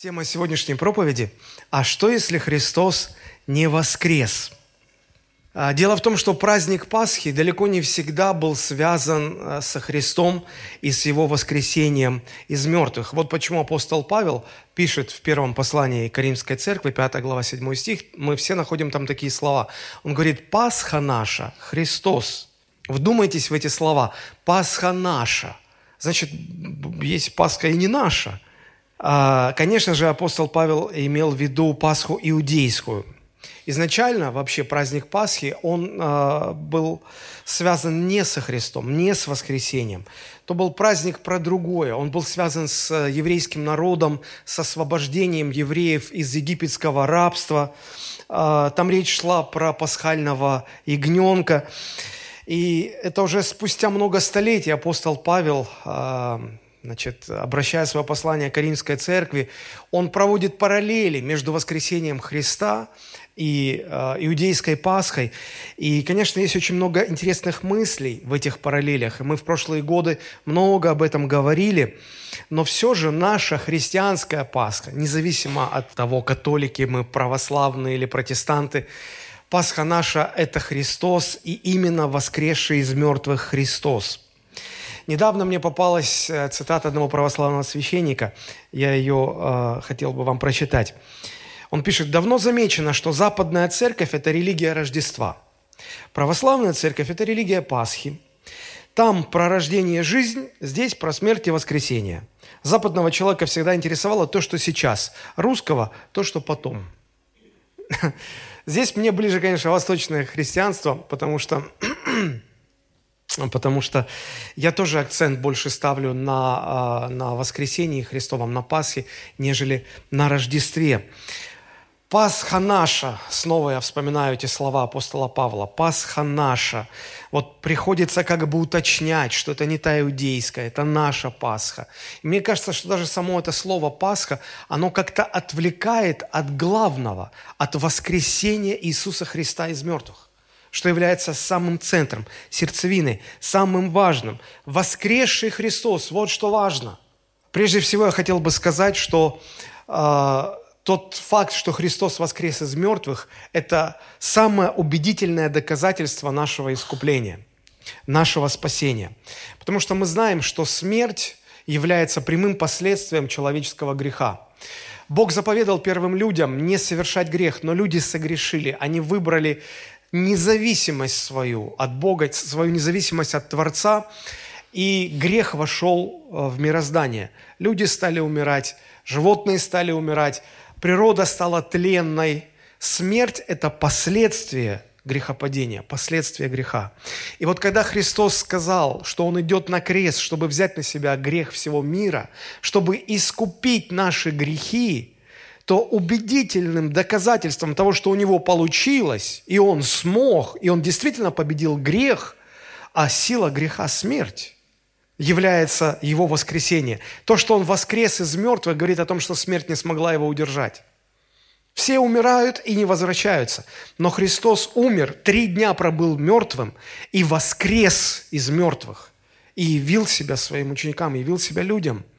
Тема сегодняшней проповеди – «А что, если Христос не воскрес?» А, Дело в том, что праздник Пасхи далеко не всегда был связан а, со Христом и с Его воскресением из мертвых. Вот почему апостол Павел пишет в первом послании к Римской церкви, 5 глава, 7 стих, мы все находим там такие слова. Он говорит, «Пасха наша, Христос». Вдумайтесь в эти слова. «Пасха наша». Значит, есть Пасха и не наша – конечно же, апостол Павел имел в виду Пасху иудейскую. Изначально вообще праздник Пасхи, он э, был связан не со Христом, не с воскресением. То был праздник про другое. Он был связан с еврейским народом, с освобождением евреев из египетского рабства. Э, там речь шла про пасхального ягненка. И это уже спустя много столетий апостол Павел э, значит, обращая свое послание к Римской церкви, он проводит параллели между воскресением Христа и э, иудейской Пасхой. И, конечно, есть очень много интересных мыслей в этих параллелях. И мы в прошлые годы много об этом говорили. Но все же наша христианская Пасха, независимо от того, католики мы, православные или протестанты, Пасха наша – это Христос и именно воскресший из мертвых Христос – Недавно мне попалась э, цитата одного православного священника. Я ее э, хотел бы вам прочитать. Он пишет, давно замечено, что западная церковь – это религия Рождества. Православная церковь – это религия Пасхи. Там про рождение – жизнь, здесь про смерть и воскресение. Западного человека всегда интересовало то, что сейчас, русского – то, что потом. Здесь мне ближе, конечно, восточное христианство, потому что потому что я тоже акцент больше ставлю на, а, на воскресении Христовом, на Пасхе, нежели на Рождестве. Пасха наша, снова я вспоминаю эти слова апостола Павла, Пасха наша. Вот приходится как бы уточнять, что это не та иудейская, это наша Пасха. И мне кажется, что даже само это слово Пасха, оно как-то отвлекает от главного, от воскресения Иисуса Христа из мертвых что является самым центром, сердцевиной, самым важным. Воскресший Христос, вот что важно. Прежде всего я хотел бы сказать, что э, тот факт, что Христос воскрес из мертвых, это самое убедительное доказательство нашего искупления, нашего спасения. Потому что мы знаем, что смерть является прямым последствием человеческого греха. Бог заповедал первым людям не совершать грех, но люди согрешили. Они выбрали независимость свою от Бога, свою независимость от Творца, и грех вошел э, в мироздание. Люди стали умирать, животные стали умирать, природа стала тленной. Смерть – это последствие грехопадения, последствия греха. И вот когда Христос сказал, что Он идет на крест, чтобы взять на себя грех всего мира, чтобы искупить наши грехи, то убедительным доказательством того, что у него получилось, и он смог, и он действительно победил грех, а сила греха – смерть, является его воскресение. То, что он воскрес из мертвых, говорит о том, что смерть не смогла его удержать. Все умирают и не возвращаются. Но Христос умер, три дня пробыл мертвым и воскрес из мертвых. И явил себя своим ученикам, явил себя людям –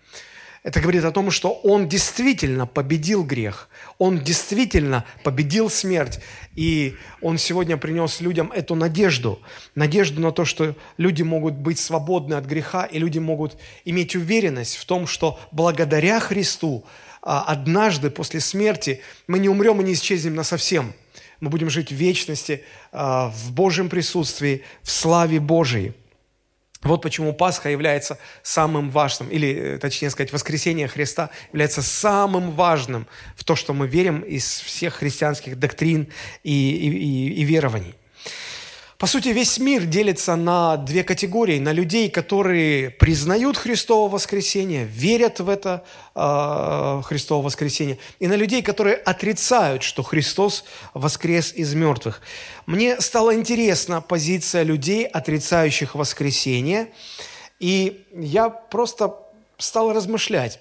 это говорит о том, что он действительно победил грех, он действительно победил смерть, и он сегодня принес людям эту надежду, надежду на то, что люди могут быть свободны от греха, и люди могут иметь уверенность в том, что благодаря Христу а, однажды после смерти мы не умрем и не исчезнем на совсем. Мы будем жить в вечности, а, в Божьем присутствии, в славе Божией. Вот почему Пасха является самым важным, или, э, точнее сказать, воскресение Христа является самым важным в то, что мы верим из всех христианских доктрин и, и, и верований. По сути, весь мир делится на две категории. На людей, которые признают Христово воскресение, верят в это э, Христово воскресение, и на людей, которые отрицают, что Христос воскрес из мертвых. Мне стала интересна позиция людей, отрицающих воскресение, и я просто стал размышлять.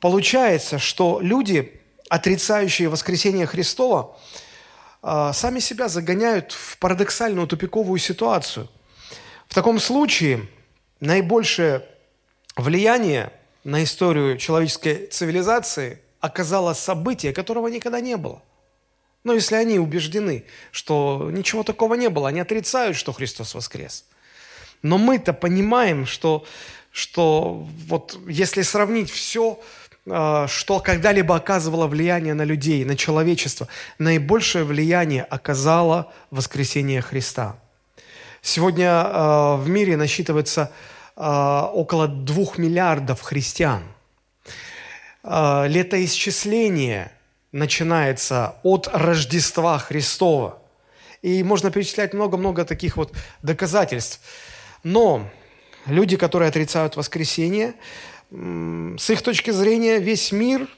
Получается, что люди, отрицающие воскресение Христова, а, сами себя загоняют в парадоксальную тупиковую ситуацию. В таком случае наибольшее влияние на историю человеческой цивилизации оказало событие, которого никогда не было. Но если они убеждены, что ничего такого не было, они отрицают, что Христос воскрес. Но мы-то понимаем, что, что вот если сравнить все, а, что когда-либо оказывало влияние на людей, на человечество, наибольшее влияние оказало воскресение Христа. Сегодня а, в мире насчитывается а, около двух миллиардов христиан. Летоисчисление – начинается от Рождества Христова. И можно перечислять много-много таких вот доказательств. Но люди, которые отрицают воскресение, с их точки зрения весь мир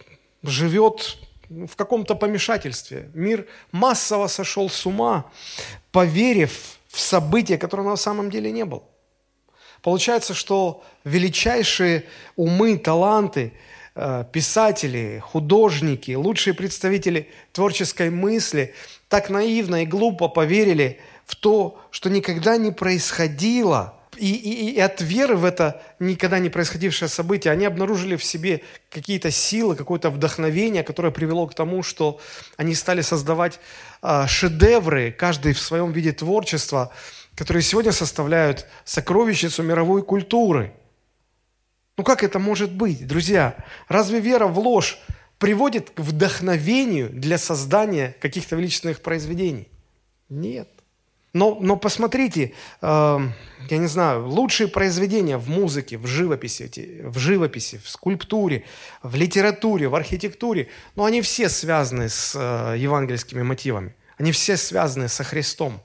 живет в каком-то помешательстве. Мир массово сошел с ума, поверив в события, которого на самом деле не было. Получается, что величайшие умы, таланты – Э, писатели, художники, лучшие представители творческой мысли так наивно и глупо поверили в то, что никогда не происходило, и, и, и от веры в это никогда не происходившее событие, они обнаружили в себе какие-то силы, какое-то вдохновение, которое привело к тому, что они стали создавать э, шедевры, каждый в своем виде творчества, которые сегодня составляют сокровищницу мировой культуры – ну как это может быть, друзья? Разве вера в ложь приводит к вдохновению для создания каких-то величественных произведений? Нет. Но, но посмотрите, э, я не знаю, лучшие произведения в музыке, в живописи, в живописи, в скульптуре, в литературе, в архитектуре, но они все связаны с э, евангельскими мотивами. Они все связаны со Христом.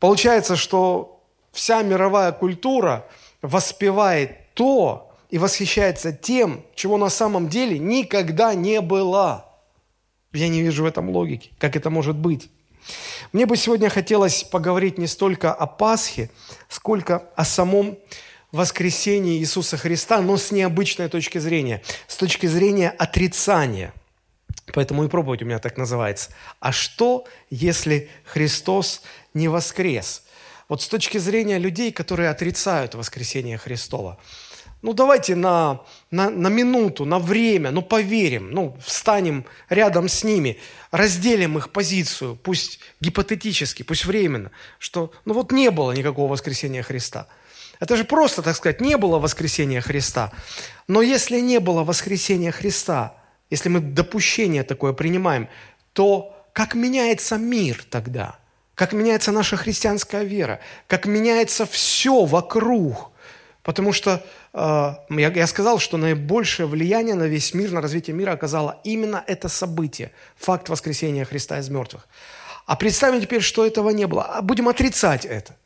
Получается, что вся мировая культура воспевает то, и восхищается тем, чего на самом деле никогда не было. Я не вижу в этом логики. Как это может быть? Мне бы сегодня хотелось поговорить не столько о Пасхе, сколько о самом воскресении Иисуса Христа, но с необычной точки зрения, с точки зрения отрицания. Поэтому и проповедь у меня так называется. А что, если Христос не воскрес? Вот с точки зрения людей, которые отрицают воскресение Христова – ну, давайте на, на, на минуту, на время, ну, поверим, ну, встанем рядом с ними, разделим их позицию, пусть гипотетически, пусть временно, что, ну, вот не было никакого воскресения Христа. Это же просто, так сказать, не было воскресения Христа. Но если не было воскресения Христа, если мы допущение такое принимаем, то как меняется мир тогда? Как меняется наша христианская вера? Как меняется все вокруг? Потому что э, я, я сказал, что наибольшее влияние на весь мир, на развитие мира оказало именно это событие, факт воскресения Христа из мертвых. А представим теперь, что этого не было. А будем отрицать это.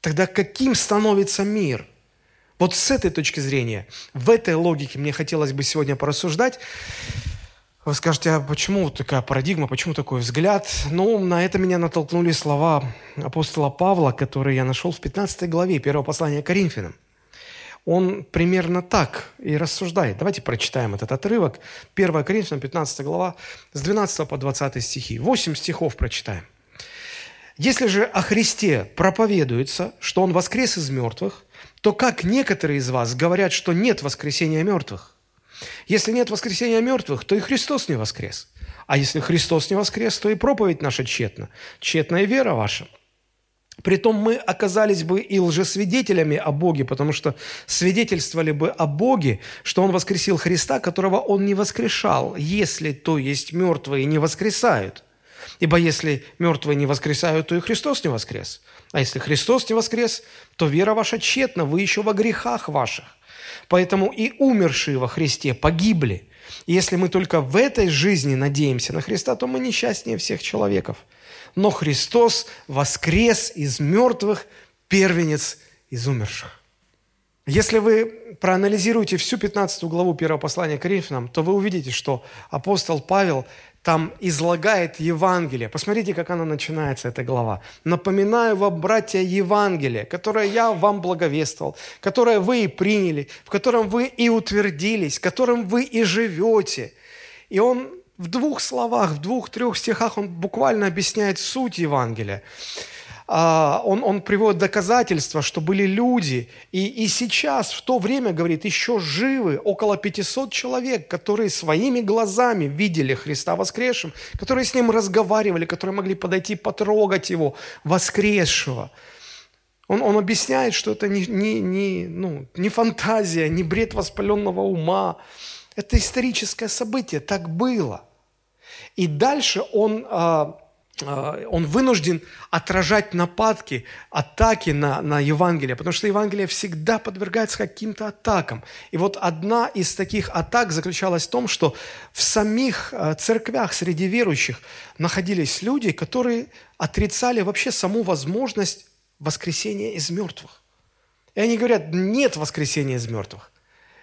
Тогда каким становится мир? Вот с этой точки зрения, в этой логике мне хотелось бы сегодня порассуждать. Вы скажете, а почему такая парадигма, почему такой взгляд? Ну, на это меня натолкнули слова апостола Павла, которые я нашел в 15 главе первого послания Коринфянам он примерно так и рассуждает. Давайте прочитаем этот отрывок. 1 Коринфянам, 15 глава, с 12 по 20 стихи. 8 стихов прочитаем. «Если же о Христе проповедуется, что Он воскрес из мертвых, то как некоторые из вас говорят, что нет воскресения мертвых? Если нет воскресения мертвых, то и Христос не воскрес. А если Христос не воскрес, то и проповедь наша тщетна, тщетная вера ваша». Притом мы оказались бы и лжесвидетелями о Боге, потому что свидетельствовали бы о Боге, что Он воскресил Христа, которого Он не воскрешал, если то есть мертвые не воскресают. Ибо если мертвые не воскресают, то и Христос не воскрес. А если Христос не воскрес, то вера ваша тщетна, вы еще во грехах ваших. Поэтому и умершие во Христе погибли. И если мы только в этой жизни надеемся на Христа, то мы несчастнее всех человеков – но Христос воскрес из мертвых, первенец из умерших. Если вы проанализируете всю 15 главу первого послания к Коринфянам, то вы увидите, что апостол Павел там излагает Евангелие. Посмотрите, как она начинается, эта глава. «Напоминаю вам, братья, Евангелие, которое я вам благовествовал, которое вы и приняли, в котором вы и утвердились, которым вы и живете». И он в двух словах, в двух-трех стихах он буквально объясняет суть Евангелия. а, он, он приводит доказательства, что были люди, и, и сейчас, в то время, говорит, еще живы около 500 человек, которые своими глазами видели Христа воскресшим, которые с Ним разговаривали, которые могли подойти, потрогать Его воскресшего. Он, он объясняет, что это не, не, не, ну, не фантазия, не бред воспаленного ума. Это историческое событие, так было. И дальше он а, а, он вынужден отражать нападки, атаки на, на Евангелие, потому что Евангелие всегда подвергается каким-то атакам. И вот одна из таких атак заключалась в том, что в самих а, церквях среди верующих находились люди, которые отрицали вообще саму возможность воскресения из мертвых. И они говорят, нет воскресения из мертвых.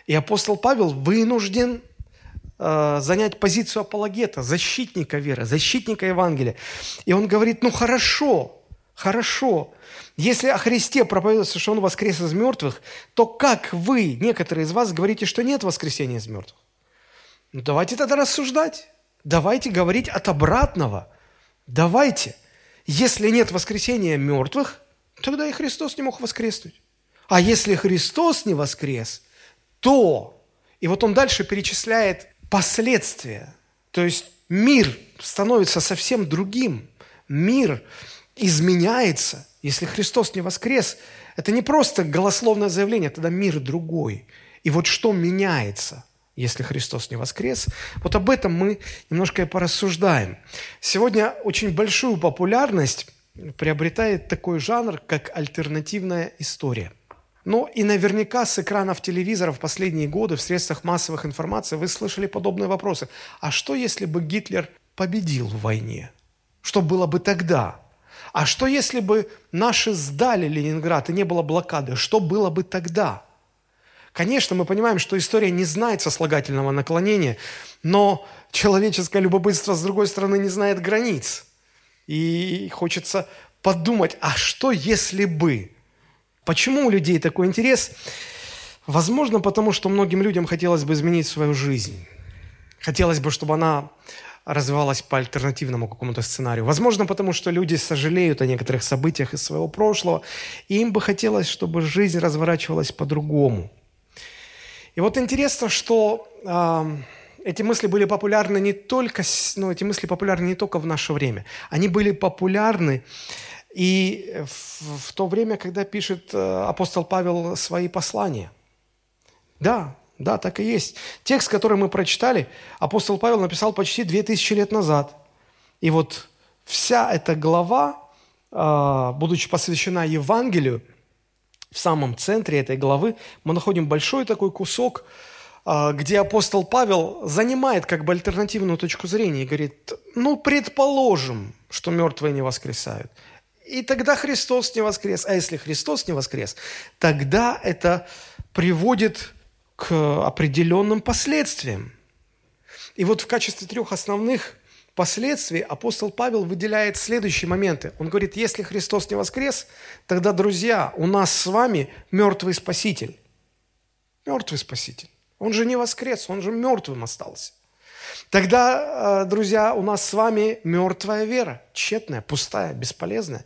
И апостол Павел вынужден Э, занять позицию апологета, защитника веры, защитника Евангелия. И он говорит, ну хорошо, хорошо, если о Христе проповедуется, что Он воскрес из мертвых, то как вы, некоторые из вас, говорите, что нет воскресения из мертвых? Ну давайте тогда рассуждать. Давайте говорить от обратного. Давайте. Если нет воскресения мертвых, тогда и Христос не мог воскреснуть. А если Христос не воскрес, то... И вот он дальше перечисляет последствия. То есть мир становится совсем другим. Мир изменяется. Если Христос не воскрес, это не просто голословное заявление, тогда мир другой. И вот что меняется, если Христос не воскрес? Вот об этом мы немножко и порассуждаем. Сегодня очень большую популярность приобретает такой жанр, как альтернативная история – ну и наверняка с экранов телевизора в последние годы в средствах массовых информации вы слышали подобные вопросы. А что, если бы Гитлер победил в войне? Что было бы тогда? А что, если бы наши сдали Ленинград и не было блокады? Что было бы тогда? Конечно, мы понимаем, что история не знает сослагательного наклонения, но человеческое любопытство, с другой стороны, не знает границ. И хочется подумать, а что если бы? Почему у людей такой интерес? Возможно, потому что многим людям хотелось бы изменить свою жизнь. Хотелось бы, чтобы она развивалась по альтернативному какому-то сценарию. Возможно, потому что люди сожалеют о некоторых событиях из своего прошлого, и им бы хотелось, чтобы жизнь разворачивалась по-другому. И вот интересно, что э, эти мысли были популярны не только, ну, эти мысли популярны не только в наше время, они были популярны и в, в то время, когда пишет э, апостол Павел свои послания. Да, да, так и есть. Текст, который мы прочитали, апостол Павел написал почти две тысячи лет назад. И вот вся эта глава, э, будучи посвящена Евангелию, в самом центре этой главы мы находим большой такой кусок, э, где апостол Павел занимает как бы альтернативную точку зрения и говорит, ну, предположим, что мертвые не воскресают. И тогда Христос не воскрес. А если Христос не воскрес, тогда это приводит к определенным последствиям. И вот в качестве трех основных последствий апостол Павел выделяет следующие моменты. Он говорит, если Христос не воскрес, тогда, друзья, у нас с вами мертвый Спаситель. Мертвый Спаситель. Он же не воскрес, он же мертвым остался. Тогда, э, друзья, у нас с вами мертвая вера, тщетная, пустая, бесполезная.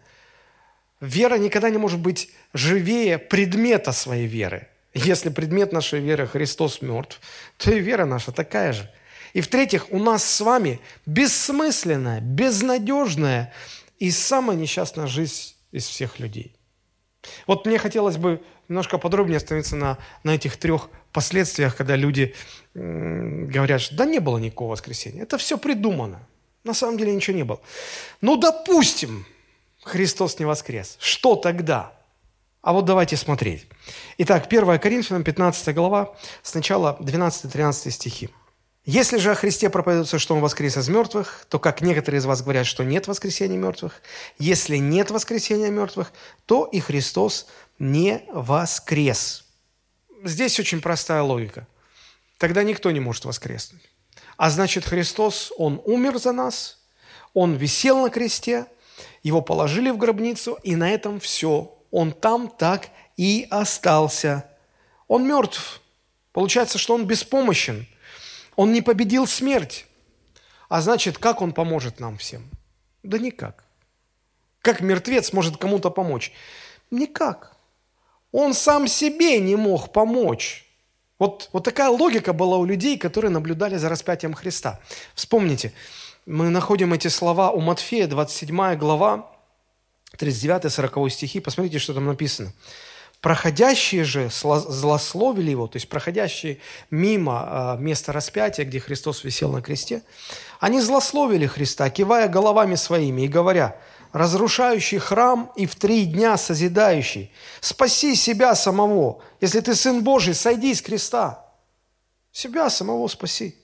Вера никогда не может быть живее предмета своей веры. Если предмет нашей веры Христос мертв, то и вера наша такая же. И в-третьих, у нас с вами бессмысленная, безнадежная и самая несчастная жизнь из всех людей. Вот мне хотелось бы немножко подробнее остановиться на, на этих трех последствиях, когда люди говорят, что да не было никакого воскресения. Это все придумано. На самом деле ничего не было. Ну, допустим, Христос не воскрес. Что тогда? А вот давайте смотреть. Итак, 1 Коринфянам, 15 глава, сначала 12-13 стихи. «Если же о Христе проповедуется, что Он воскрес из мертвых, то, как некоторые из вас говорят, что нет воскресения мертвых, если нет воскресения мертвых, то и Христос не воскрес». Здесь очень простая логика. Тогда никто не может воскреснуть. А значит, Христос, Он умер за нас, Он висел на кресте – его положили в гробницу, и на этом все. Он там так и остался. Он мертв. Получается, что он беспомощен. Он не победил смерть. А значит, как он поможет нам всем? Да никак. Как мертвец может кому-то помочь? Никак. Он сам себе не мог помочь. Вот, вот такая логика была у людей, которые наблюдали за распятием Христа. Вспомните, мы находим эти слова у Матфея, 27 глава, 39-40 стихи. Посмотрите, что там написано. Проходящие же злословили его, то есть проходящие мимо а, места распятия, где Христос висел на кресте, они злословили Христа, кивая головами своими и говоря, разрушающий храм и в три дня созидающий, спаси себя самого. Если ты Сын Божий, сойди с креста. Себя самого спаси.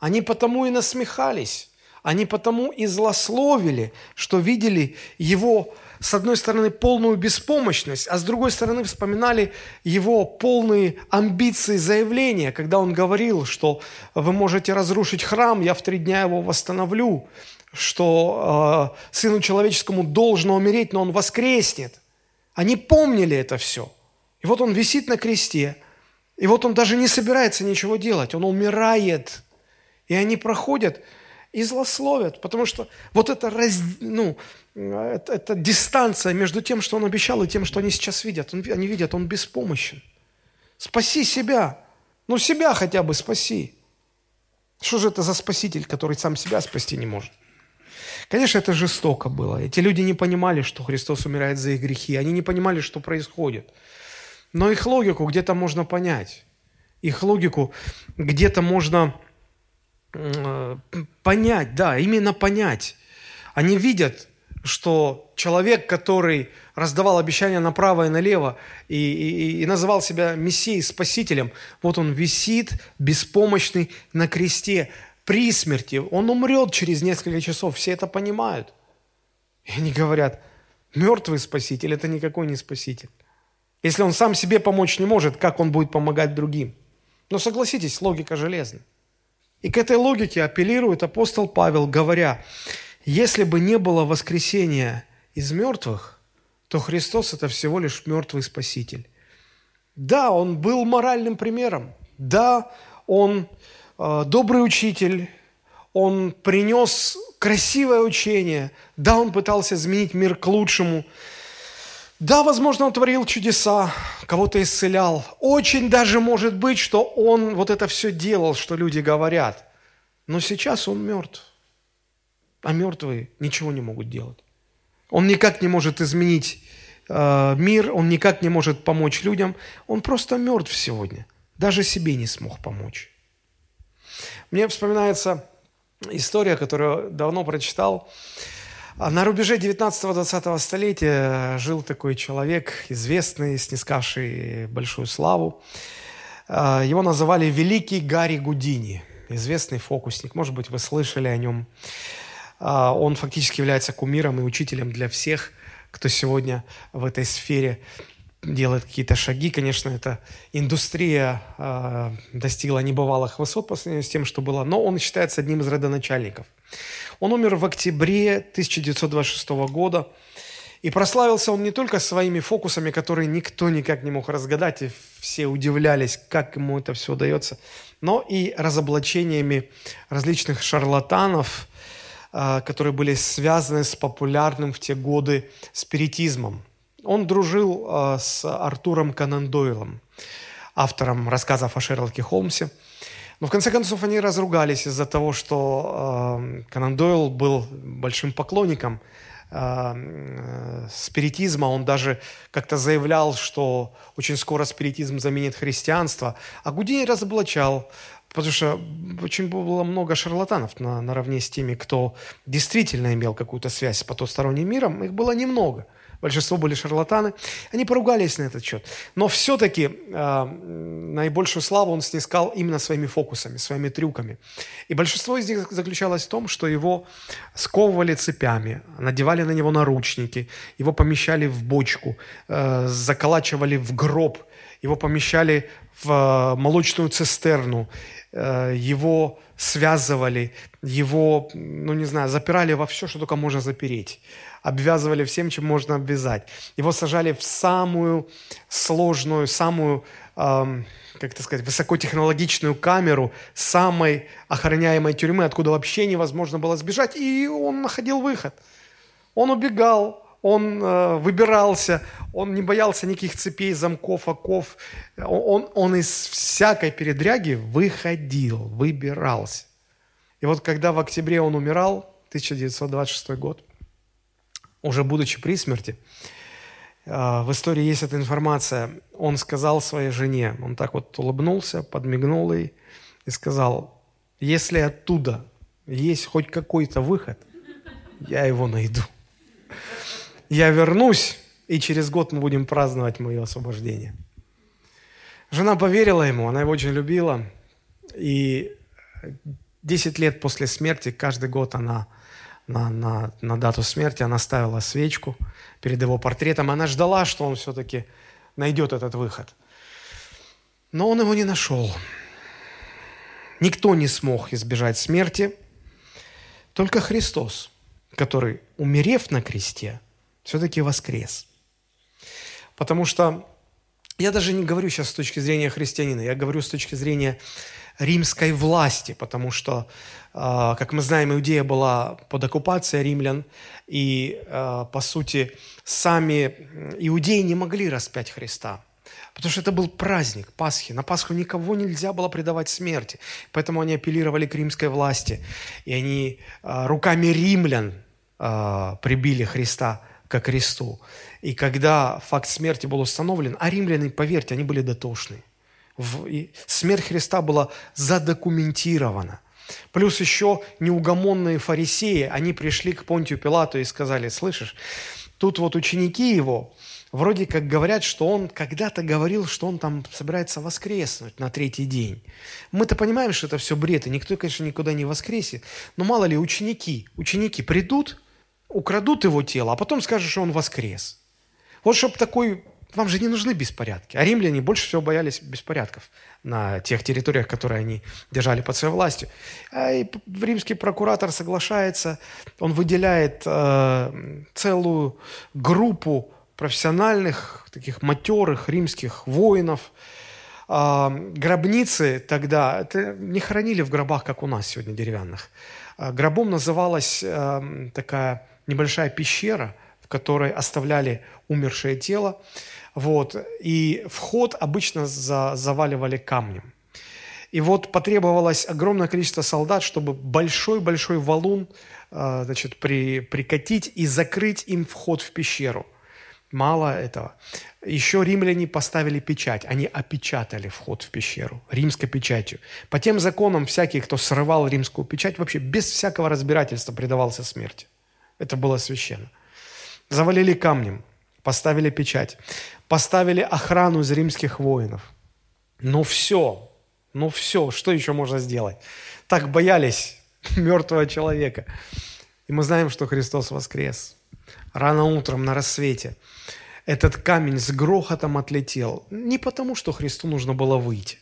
Они потому и насмехались, они потому и злословили, что видели его с одной стороны, полную беспомощность, а с другой стороны, вспоминали его полные амбиции заявления, когда он говорил, что вы можете разрушить храм, я в три дня его восстановлю, что э, Сыну Человеческому должно умереть, но Он воскреснет. Они помнили это все. И вот Он висит на кресте, и вот Он даже не собирается ничего делать, Он умирает. И они проходят и злословят, потому что вот это, раз, ну, это, это дистанция между тем, что Он обещал, и тем, что они сейчас видят. Он, они видят, Он беспомощен. Спаси себя. Ну, себя хотя бы спаси. Что же это за спаситель, который сам себя спасти не может? Конечно, это жестоко было. Эти люди не понимали, что Христос умирает за их грехи. Они не понимали, что происходит. Но их логику где-то можно понять. Их логику где-то можно понять, да, именно понять. Они видят, что человек, который раздавал обещания направо и налево и, и, и называл себя Мессией, Спасителем, вот он висит беспомощный на кресте при смерти, он умрет через несколько часов, все это понимают. И они говорят, мертвый спаситель – это никакой не спаситель. Если он сам себе помочь не может, как он будет помогать другим? Но согласитесь, логика железная. И к этой логике апеллирует апостол Павел, говоря, если бы не было воскресения из мертвых, то Христос – это всего лишь мертвый спаситель. Да, он был моральным примером. Да, он добрый учитель, он принес красивое учение. Да, он пытался изменить мир к лучшему. Да, возможно, он творил чудеса, кого-то исцелял. Очень даже может быть, что он вот это все делал, что люди говорят. Но сейчас он мертв. А мертвые ничего не могут делать. Он никак не может изменить э, мир, он никак не может помочь людям. Он просто мертв сегодня. Даже себе не смог помочь. Мне вспоминается история, которую давно прочитал. На рубеже 19-20 столетия жил такой человек, известный, снискавший большую славу. Его называли Великий Гарри Гудини, известный фокусник. Может быть, вы слышали о нем. Он фактически является кумиром и учителем для всех, кто сегодня в этой сфере делает какие-то шаги. Конечно, эта индустрия э, достигла небывалых высот по сравнению с тем, что было, но он считается одним из родоначальников. Он умер в октябре 1926 года, и прославился он не только своими фокусами, которые никто никак не мог разгадать, и все удивлялись, как ему это все удается, но и разоблачениями различных шарлатанов, э, которые были связаны с популярным в те годы спиритизмом. Он дружил э, с Артуром Конан Дойлом, автором рассказов о Шерлоке Холмсе. Но в конце концов они разругались из-за того, что э, Конан Дойл был большим поклонником э, спиритизма. Он даже как-то заявлял, что очень скоро спиритизм заменит христианство. А Гудини разоблачал, потому что очень было много шарлатанов на, наравне с теми, кто действительно имел какую-то связь с потусторонним миром. Их было немного – большинство были шарлатаны. Они поругались на этот счет. Но все-таки э, наибольшую славу он снискал именно своими фокусами, своими трюками. И большинство из них заключалось в том, что его сковывали цепями, надевали на него наручники, его помещали в бочку, э, заколачивали в гроб, его помещали в э, молочную цистерну, э, его связывали, его, ну не знаю, запирали во все, что только можно запереть обвязывали всем, чем можно обвязать. Его сажали в самую сложную, самую, эм, как это сказать, высокотехнологичную камеру самой охраняемой тюрьмы, откуда вообще невозможно было сбежать, и он находил выход. Он убегал, он э, выбирался, он не боялся никаких цепей, замков, оков. Он, он из всякой передряги выходил, выбирался. И вот когда в октябре он умирал, 1926 год, уже будучи при смерти, э, в истории есть эта информация, он сказал своей жене, он так вот улыбнулся, подмигнул ей и сказал, если оттуда есть хоть какой-то выход, я его найду. Я вернусь, и через год мы будем праздновать мое освобождение. Жена поверила ему, она его очень любила, и 10 лет после смерти, каждый год она на, на, на дату смерти, она ставила свечку перед его портретом, она ждала, что он все-таки найдет этот выход. Но он его не нашел. Никто не смог избежать смерти, только Христос, который, умерев на кресте, все-таки воскрес. Потому что я даже не говорю сейчас с точки зрения христианина, я говорю с точки зрения римской власти, потому что, а, как мы знаем, Иудея была под оккупацией римлян, и, а, по сути, сами иудеи не могли распять Христа. Потому что это был праздник Пасхи. На Пасху никого нельзя было предавать смерти. Поэтому они апеллировали к римской власти. И они а, руками римлян прибили Христа ко кресту. И когда факт смерти был установлен, а римляне, поверьте, они были дотошны. Смерть Христа была задокументирована. Плюс еще неугомонные фарисеи, они пришли к Понтию Пилату и сказали, слышишь, тут вот ученики его, вроде как говорят, что он когда-то говорил, что он там собирается воскреснуть на третий день. Мы-то понимаем, что это все бред, и никто, конечно, никуда не воскресит. Но мало ли, ученики, ученики придут, украдут его тело, а потом скажут, что он воскрес. Вот чтобы такой... Вам же не нужны беспорядки. А римляне больше всего боялись беспорядков на тех территориях, которые они держали под своей властью. А и римский прокуратор соглашается, он выделяет э, целую группу профессиональных, таких матерых римских воинов. Э, гробницы тогда это не хоронили в гробах, как у нас сегодня деревянных. Э, гробом называлась э, такая небольшая пещера, в которой оставляли умершее тело. Вот, и вход обычно за, заваливали камнем. И вот потребовалось огромное количество солдат, чтобы большой-большой валун э, значит, при, прикатить и закрыть им вход в пещеру. Мало этого. Еще римляне поставили печать. Они опечатали вход в пещеру римской печатью. По тем законам всякий, кто срывал римскую печать, вообще без всякого разбирательства предавался смерти. Это было священно. Завалили камнем, поставили печать, поставили охрану из римских воинов. Ну все, ну все, что еще можно сделать? Так боялись мертвого человека. И мы знаем, что Христос воскрес. Рано утром на рассвете этот камень с грохотом отлетел. Не потому, что Христу нужно было выйти.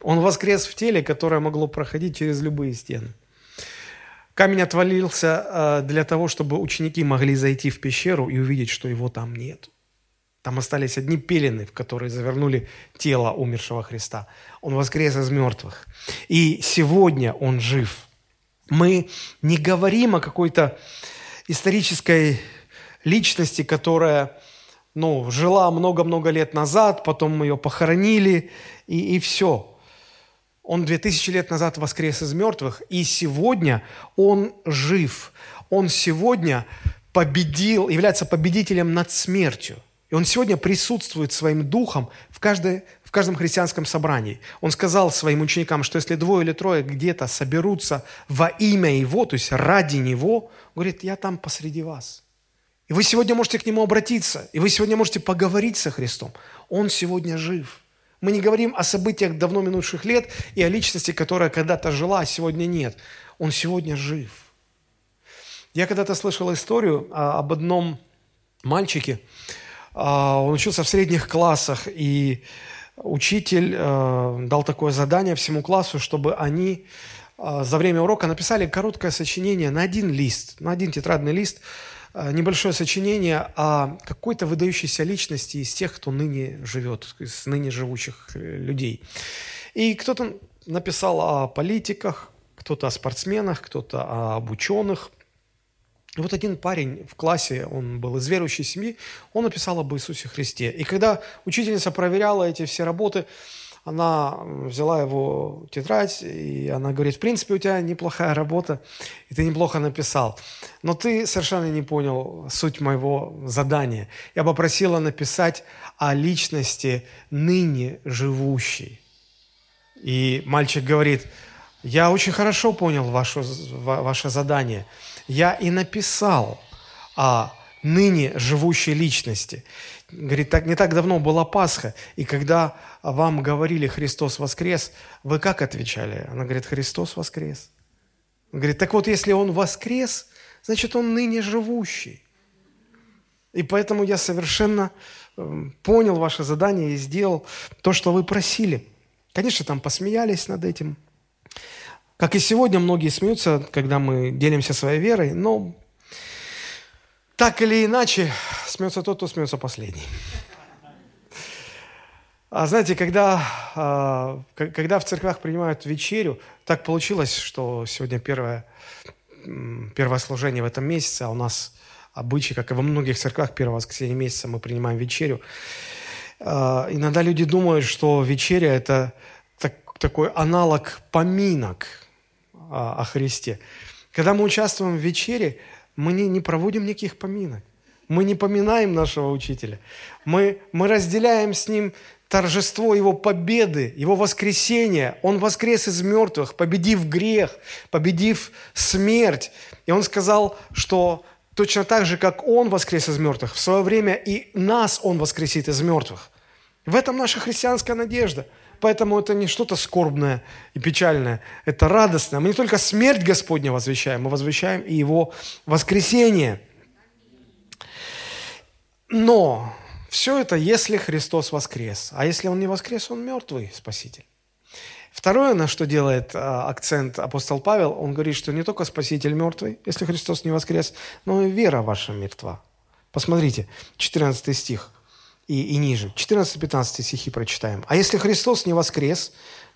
Он воскрес в теле, которое могло проходить через любые стены. Камень отвалился э, для того, чтобы ученики могли зайти в пещеру и увидеть, что его там нет. Там остались одни пелены, в которые завернули тело умершего Христа. Он воскрес из мертвых. И сегодня он жив. Мы не говорим о какой-то исторической личности, которая ну, жила много-много лет назад, потом мы ее похоронили, и, и все. Он две тысячи лет назад воскрес из мертвых, и сегодня он жив. Он сегодня победил, является победителем над смертью. И он сегодня присутствует своим духом в, каждой, в каждом христианском собрании. Он сказал своим ученикам, что если двое или трое где-то соберутся во имя Его, то есть ради Него, говорит, я там посреди вас. И вы сегодня можете к Нему обратиться, и вы сегодня можете поговорить со Христом. Он сегодня жив. Мы не говорим о событиях давно минувших лет и о личности, которая когда-то жила, а сегодня нет. Он сегодня жив. Я когда-то слышал историю а, об одном мальчике. А, он учился в средних классах, и учитель а, дал такое задание всему классу, чтобы они за время урока написали короткое сочинение на один лист, на один тетрадный лист – Э, небольшое сочинение о какой-то выдающейся личности из тех, кто ныне живет, из ныне живущих э, людей. И кто-то написал о политиках, кто-то о спортсменах, кто-то об ученых. И вот один парень в классе, он был из верующей семьи, он написал об Иисусе Христе. И когда учительница проверяла эти все работы, она взяла его тетрадь, и она говорит, в принципе, у тебя неплохая работа, и ты неплохо написал. Но ты совершенно не понял суть моего задания. Я попросила написать о личности ныне живущей. И мальчик говорит, я очень хорошо понял ваше, ваше задание. Я и написал о ныне живущей личности. Говорит, так, не так давно была Пасха, и когда вам говорили «Христос воскрес», вы как отвечали? Она говорит, «Христос воскрес». Он говорит, так вот, если Он воскрес, значит, Он ныне живущий. И поэтому я совершенно эм, понял ваше задание и сделал то, что вы просили. Конечно, там посмеялись над этим. Как и сегодня многие смеются, когда мы делимся своей верой, но так или иначе, смеется тот, кто смеется последний. А знаете, когда, а, когда в церквях принимают вечерю, так получилось, что сегодня первое, первое служение в этом месяце, а у нас обычай, как и во многих церквах, первое воскресенье месяца мы принимаем вечерю. А, иногда люди думают, что вечеря – это так, такой аналог поминок о Христе. Когда мы участвуем в вечере, мы не, не проводим никаких поминок. Мы не поминаем нашего учителя. Мы, мы разделяем с ним торжество Его победы, Его воскресения. Он воскрес из мертвых, победив грех, победив смерть. И Он сказал, что точно так же, как Он воскрес из мертвых, в свое время и нас Он воскресит из мертвых. В этом наша христианская надежда – Поэтому это не что-то скорбное и печальное, это радостное. Мы не только смерть Господня возвещаем, мы возвещаем и Его воскресение. Но все это, если Христос воскрес. А если Он не воскрес, Он мертвый Спаситель. Второе, на что делает а, акцент апостол Павел, он говорит, что не только Спаситель мертвый, если Христос не воскрес, но и вера ваша мертва. Посмотрите, 14 стих и, и ниже. 14-15 стихи прочитаем. «А если Христос не воскрес,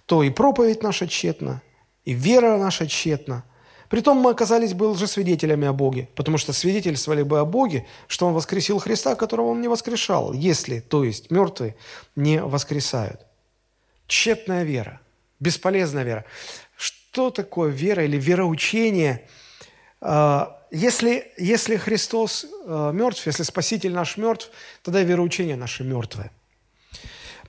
то и проповедь наша тщетна, и вера наша тщетна. Притом мы оказались бы лжесвидетелями о Боге, потому что свидетельствовали бы о Боге, что Он воскресил Христа, которого Он не воскрешал, если, то есть, мертвые не воскресают. Тщетная вера, бесполезная вера. Что такое вера или вероучение а, – если, если Христос э, мертв, если Спаситель наш мертв, тогда вероучение наше мертвое.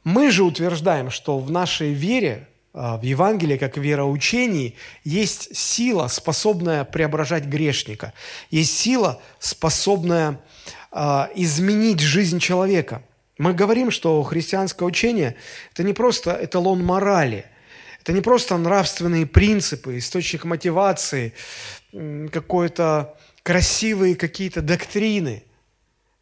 Мы же утверждаем, что в нашей вере, э, в Евангелии, как в вероучении, есть сила, способная преображать грешника. Есть сила, способная э, изменить жизнь человека. Мы говорим, что христианское учение – это не просто эталон морали – это не просто нравственные принципы, источник мотивации, какой-то красивые какие-то доктрины.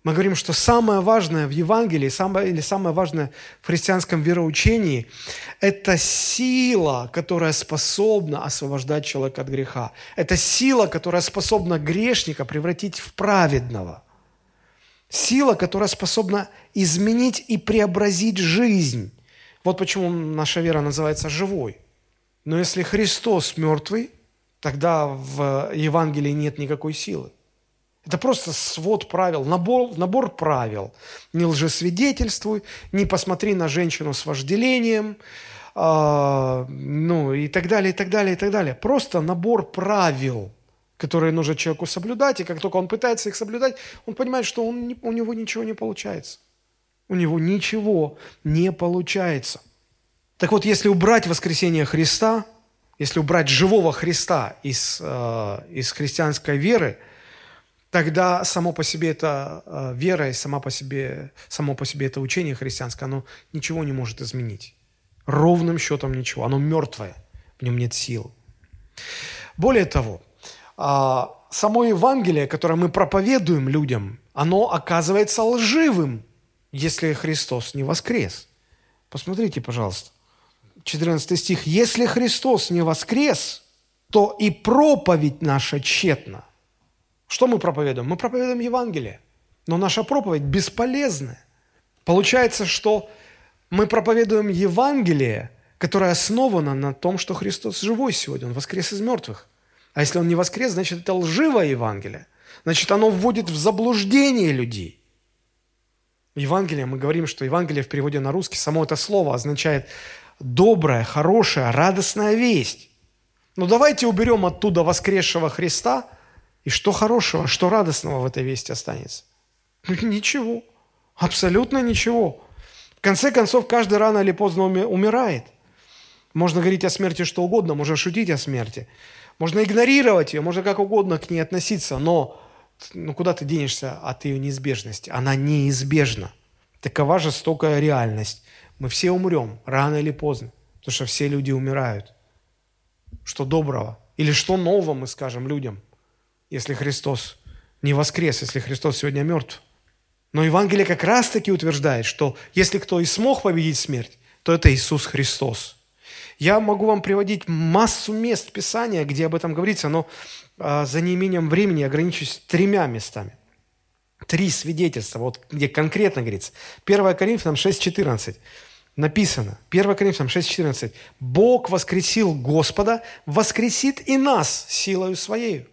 Мы говорим, что самое важное в Евангелии, самое, или самое важное в христианском вероучении – это сила, которая способна освобождать человека от греха. Это сила, которая способна грешника превратить в праведного. Сила, которая способна изменить и преобразить жизнь. Вот почему наша вера называется живой. Но если Христос мертвый, тогда в Евангелии нет никакой силы. Это просто свод правил, набор, набор правил. Не лжесвидетельствуй, не посмотри на женщину с вожделением, э, ну и так далее, и так далее, и так далее. Просто набор правил, которые нужно человеку соблюдать, и как только он пытается их соблюдать, он понимает, что он, у него ничего не получается. У него ничего не получается. Так вот, если убрать воскресение Христа – если убрать живого Христа из, э, из христианской веры, тогда само по себе это э, вера и сама по себе, само по себе это учение христианское, оно ничего не может изменить. Ровным счетом ничего. Оно мертвое, в нем нет сил. Более того, а, само Евангелие, которое мы проповедуем людям, оно оказывается лживым, если Христос не воскрес. Посмотрите, пожалуйста. 14 стих. «Если Христос не воскрес, то и проповедь наша тщетна». Что мы проповедуем? Мы проповедуем Евангелие, но наша проповедь бесполезная. Получается, что мы проповедуем Евангелие, которое основано на том, что Христос живой сегодня, Он воскрес из мертвых. А если Он не воскрес, значит, это лживое Евангелие. Значит, оно вводит в заблуждение людей. Евангелие, мы говорим, что Евангелие в переводе на русский, само это слово означает добрая, хорошая, радостная весть. Но давайте уберем оттуда воскресшего Христа, и что хорошего, что радостного в этой вести останется? Ничего. Абсолютно ничего. В конце концов, каждый рано или поздно умирает. Можно говорить о смерти что угодно, можно шутить о смерти. Можно игнорировать ее, можно как угодно к ней относиться, но ну, куда ты денешься от ее неизбежности? Она неизбежна. Такова жестокая реальность. Мы все умрем, рано или поздно, потому что все люди умирают. Что доброго? Или что нового мы скажем людям, если Христос не воскрес, если Христос сегодня мертв? Но Евангелие как раз-таки утверждает, что если кто и смог победить смерть, то это Иисус Христос. Я могу вам приводить массу мест Писания, где об этом говорится, но а, за неимением времени ограничусь тремя местами. Три свидетельства, вот где конкретно говорится. 1 Коринфянам 6,14 написано, 1 Коринфянам 6,14, «Бог воскресил Господа, воскресит и нас силою Своей».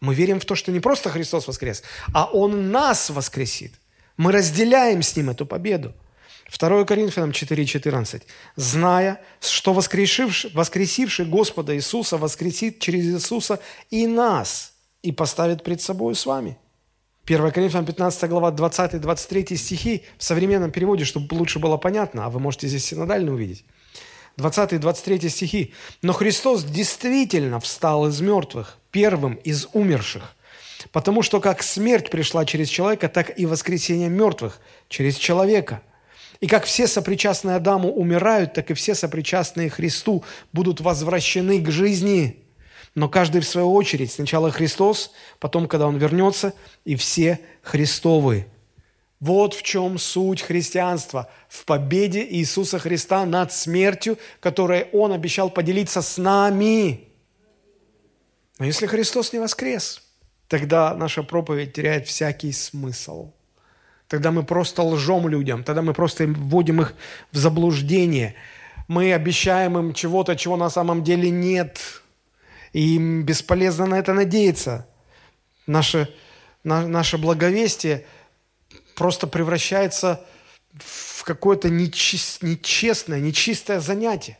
Мы верим в то, что не просто Христос воскрес, а Он нас воскресит. Мы разделяем с Ним эту победу. 2 Коринфянам 4,14. «Зная, что воскресивший, воскресивший Господа Иисуса воскресит через Иисуса и нас, и поставит пред собой с вами». 1 Коринфянам 15 глава 20-23 стихи в современном переводе, чтобы лучше было понятно, а вы можете здесь синодально увидеть. 20-23 стихи. «Но Христос действительно встал из мертвых, первым из умерших, потому что как смерть пришла через человека, так и воскресение мертвых через человека». И как все сопричастные Адаму умирают, так и все сопричастные Христу будут возвращены к жизни. Но каждый в свою очередь. Сначала Христос, потом, когда Он вернется, и все Христовы. Вот в чем суть христианства. В победе Иисуса Христа над смертью, которой Он обещал поделиться с нами. Но если Христос не воскрес, тогда наша проповедь теряет всякий смысл. Тогда мы просто лжем людям, тогда мы просто вводим их в заблуждение. Мы обещаем им чего-то, чего на самом деле нет. И им бесполезно на это надеяться. Наше, на, наше благовестие просто превращается в какое-то нечест, нечестное, нечистое занятие.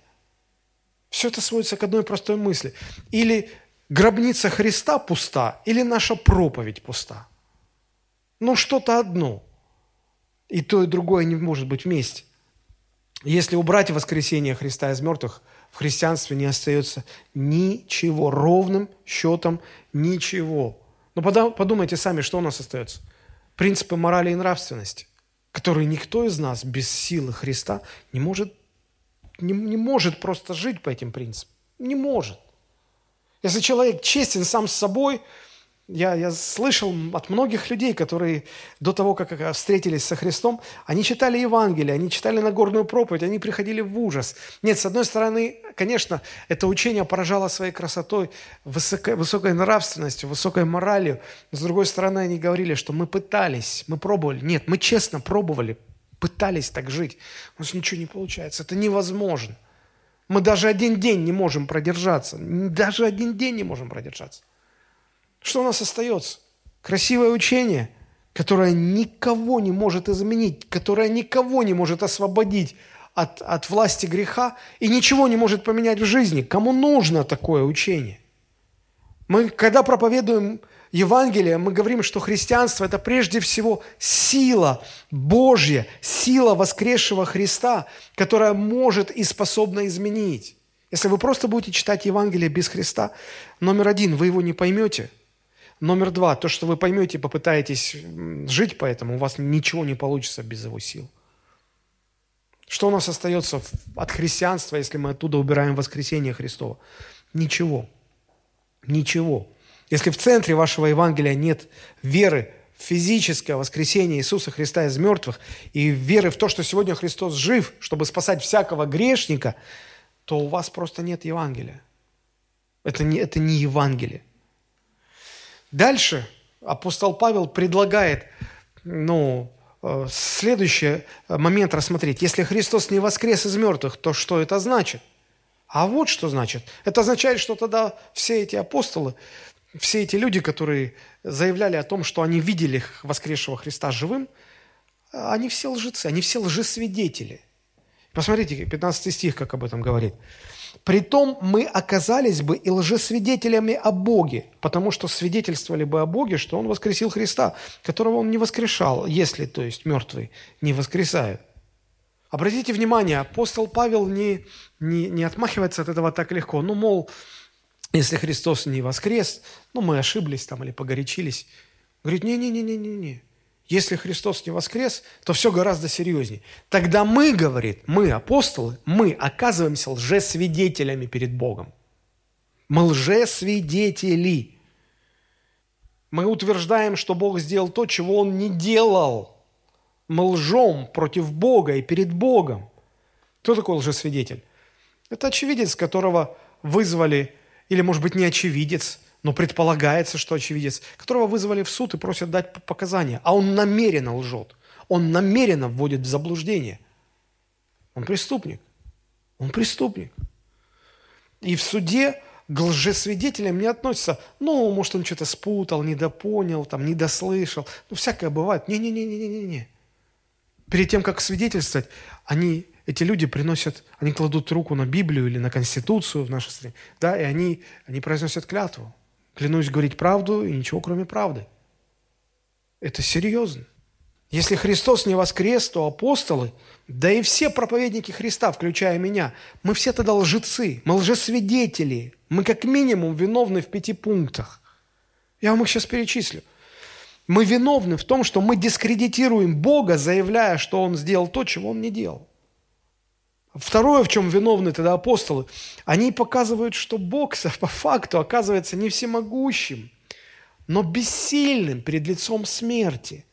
Все это сводится к одной простой мысли. Или гробница Христа пуста, или наша проповедь пуста. Ну, что-то одно – и то, и другое не может быть вместе. Если убрать воскресение Христа из мертвых, в христианстве не остается ничего, ровным счетом ничего. Но подумайте сами, что у нас остается. Принципы морали и нравственности, которые никто из нас без силы Христа не может, не, не может просто жить по этим принципам. Не может. Если человек честен сам с собой, я, я слышал от многих людей, которые до того, как встретились со Христом, они читали Евангелие, они читали Нагорную проповедь, они приходили в ужас. Нет, с одной стороны, конечно, это учение поражало своей красотой, высокой, высокой нравственностью, высокой моралью. С другой стороны, они говорили, что мы пытались, мы пробовали. Нет, мы честно пробовали, пытались так жить. У нас ничего не получается, это невозможно. Мы даже один день не можем продержаться, даже один день не можем продержаться. Что у нас остается? Красивое учение, которое никого не может изменить, которое никого не может освободить от, от власти греха и ничего не может поменять в жизни. Кому нужно такое учение? Мы, когда проповедуем Евангелие, мы говорим, что христианство – это прежде всего сила Божья, сила воскресшего Христа, которая может и способна изменить. Если вы просто будете читать Евангелие без Христа, номер один, вы его не поймете – Номер два, то, что вы поймете, попытаетесь жить по этому, у вас ничего не получится без его сил. Что у нас остается от христианства, если мы оттуда убираем воскресение Христова? Ничего. Ничего. Если в центре вашего Евангелия нет веры в физическое воскресение Иисуса Христа из мертвых и веры в то, что сегодня Христос жив, чтобы спасать всякого грешника, то у вас просто нет Евангелия. Это не, это не Евангелие. Дальше апостол Павел предлагает, ну, э, следующий момент рассмотреть. Если Христос не воскрес из мертвых, то что это значит? А вот что значит. Это означает, что тогда все эти апостолы, все эти люди, которые заявляли о том, что они видели воскресшего Христа живым, они все лжецы, они все лжесвидетели. Посмотрите, 15 стих, как об этом говорит. Притом мы оказались бы и лжесвидетелями о Боге, потому что свидетельствовали бы о Боге, что Он воскресил Христа, которого Он не воскрешал, если, то есть, мертвые не воскресают. Обратите внимание, апостол Павел не, не, не отмахивается от этого так легко. Ну, мол, если Христос не воскрес, ну, мы ошиблись там или погорячились. Говорит, не-не-не-не-не-не. Если Христос не воскрес, то все гораздо серьезнее. Тогда мы, говорит, мы, апостолы, мы оказываемся лжесвидетелями перед Богом. Мы лжесвидетели. Мы утверждаем, что Бог сделал то, чего Он не делал. Мы лжем против Бога и перед Богом. Кто такой лжесвидетель? Это очевидец, которого вызвали, или, может быть, не очевидец – но предполагается, что очевидец, которого вызвали в суд и просят дать показания, а он намеренно лжет, он намеренно вводит в заблуждение. Он преступник. Он преступник. И в суде к лжесвидетелям не относятся, ну, может, он что-то спутал, недопонял, там, недослышал. Ну, всякое бывает. Не-не-не-не-не-не. Перед тем, как свидетельствовать, они, эти люди приносят, они кладут руку на Библию или на Конституцию в нашей стране, да, и они, они произносят клятву. Клянусь говорить правду и ничего, кроме правды. Это серьезно. Если Христос не воскрес, то апостолы, да и все проповедники Христа, включая меня, мы все тогда лжецы, мы лжесвидетели, мы как минимум виновны в пяти пунктах. Я вам их сейчас перечислю. Мы виновны в том, что мы дискредитируем Бога, заявляя, что Он сделал то, чего Он не делал. Второе, в чем виновны тогда апостолы, они показывают, что Бог по факту оказывается не всемогущим, но бессильным перед лицом смерти.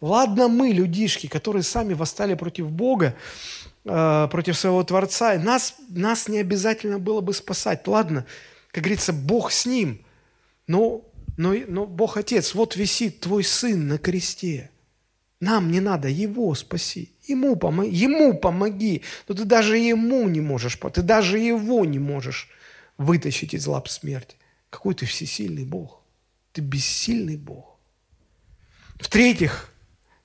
Ладно мы, людишки, которые сами восстали против Бога, э, против своего Творца, нас, нас не обязательно было бы спасать. Ладно, как говорится, Бог с ним, но, но, но Бог Отец, вот висит твой сын на кресте. Нам не надо его спаси. Ему, помоги, ему помоги. Но ты даже ему не можешь, ты даже его не можешь вытащить из лап смерти. Какой ты всесильный Бог. Ты бессильный Бог. В-третьих,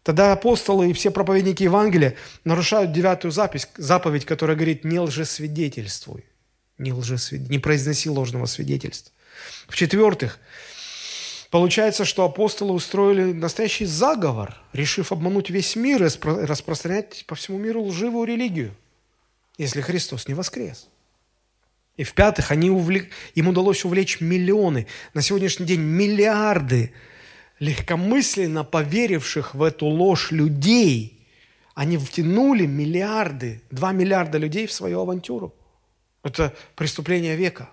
тогда апостолы и все проповедники Евангелия нарушают девятую запись, заповедь, которая говорит «не лжесвидетельствуй». Не, лжесвид... не произноси ложного свидетельства. В-четвертых, Получается, что апостолы устроили настоящий заговор, решив обмануть весь мир и распространять по всему миру лживую религию, если Христос не воскрес. И в-пятых, они увлек... им удалось увлечь миллионы, на сегодняшний день миллиарды легкомысленно поверивших в эту ложь людей. Они втянули миллиарды, два миллиарда людей в свою авантюру. Это преступление века,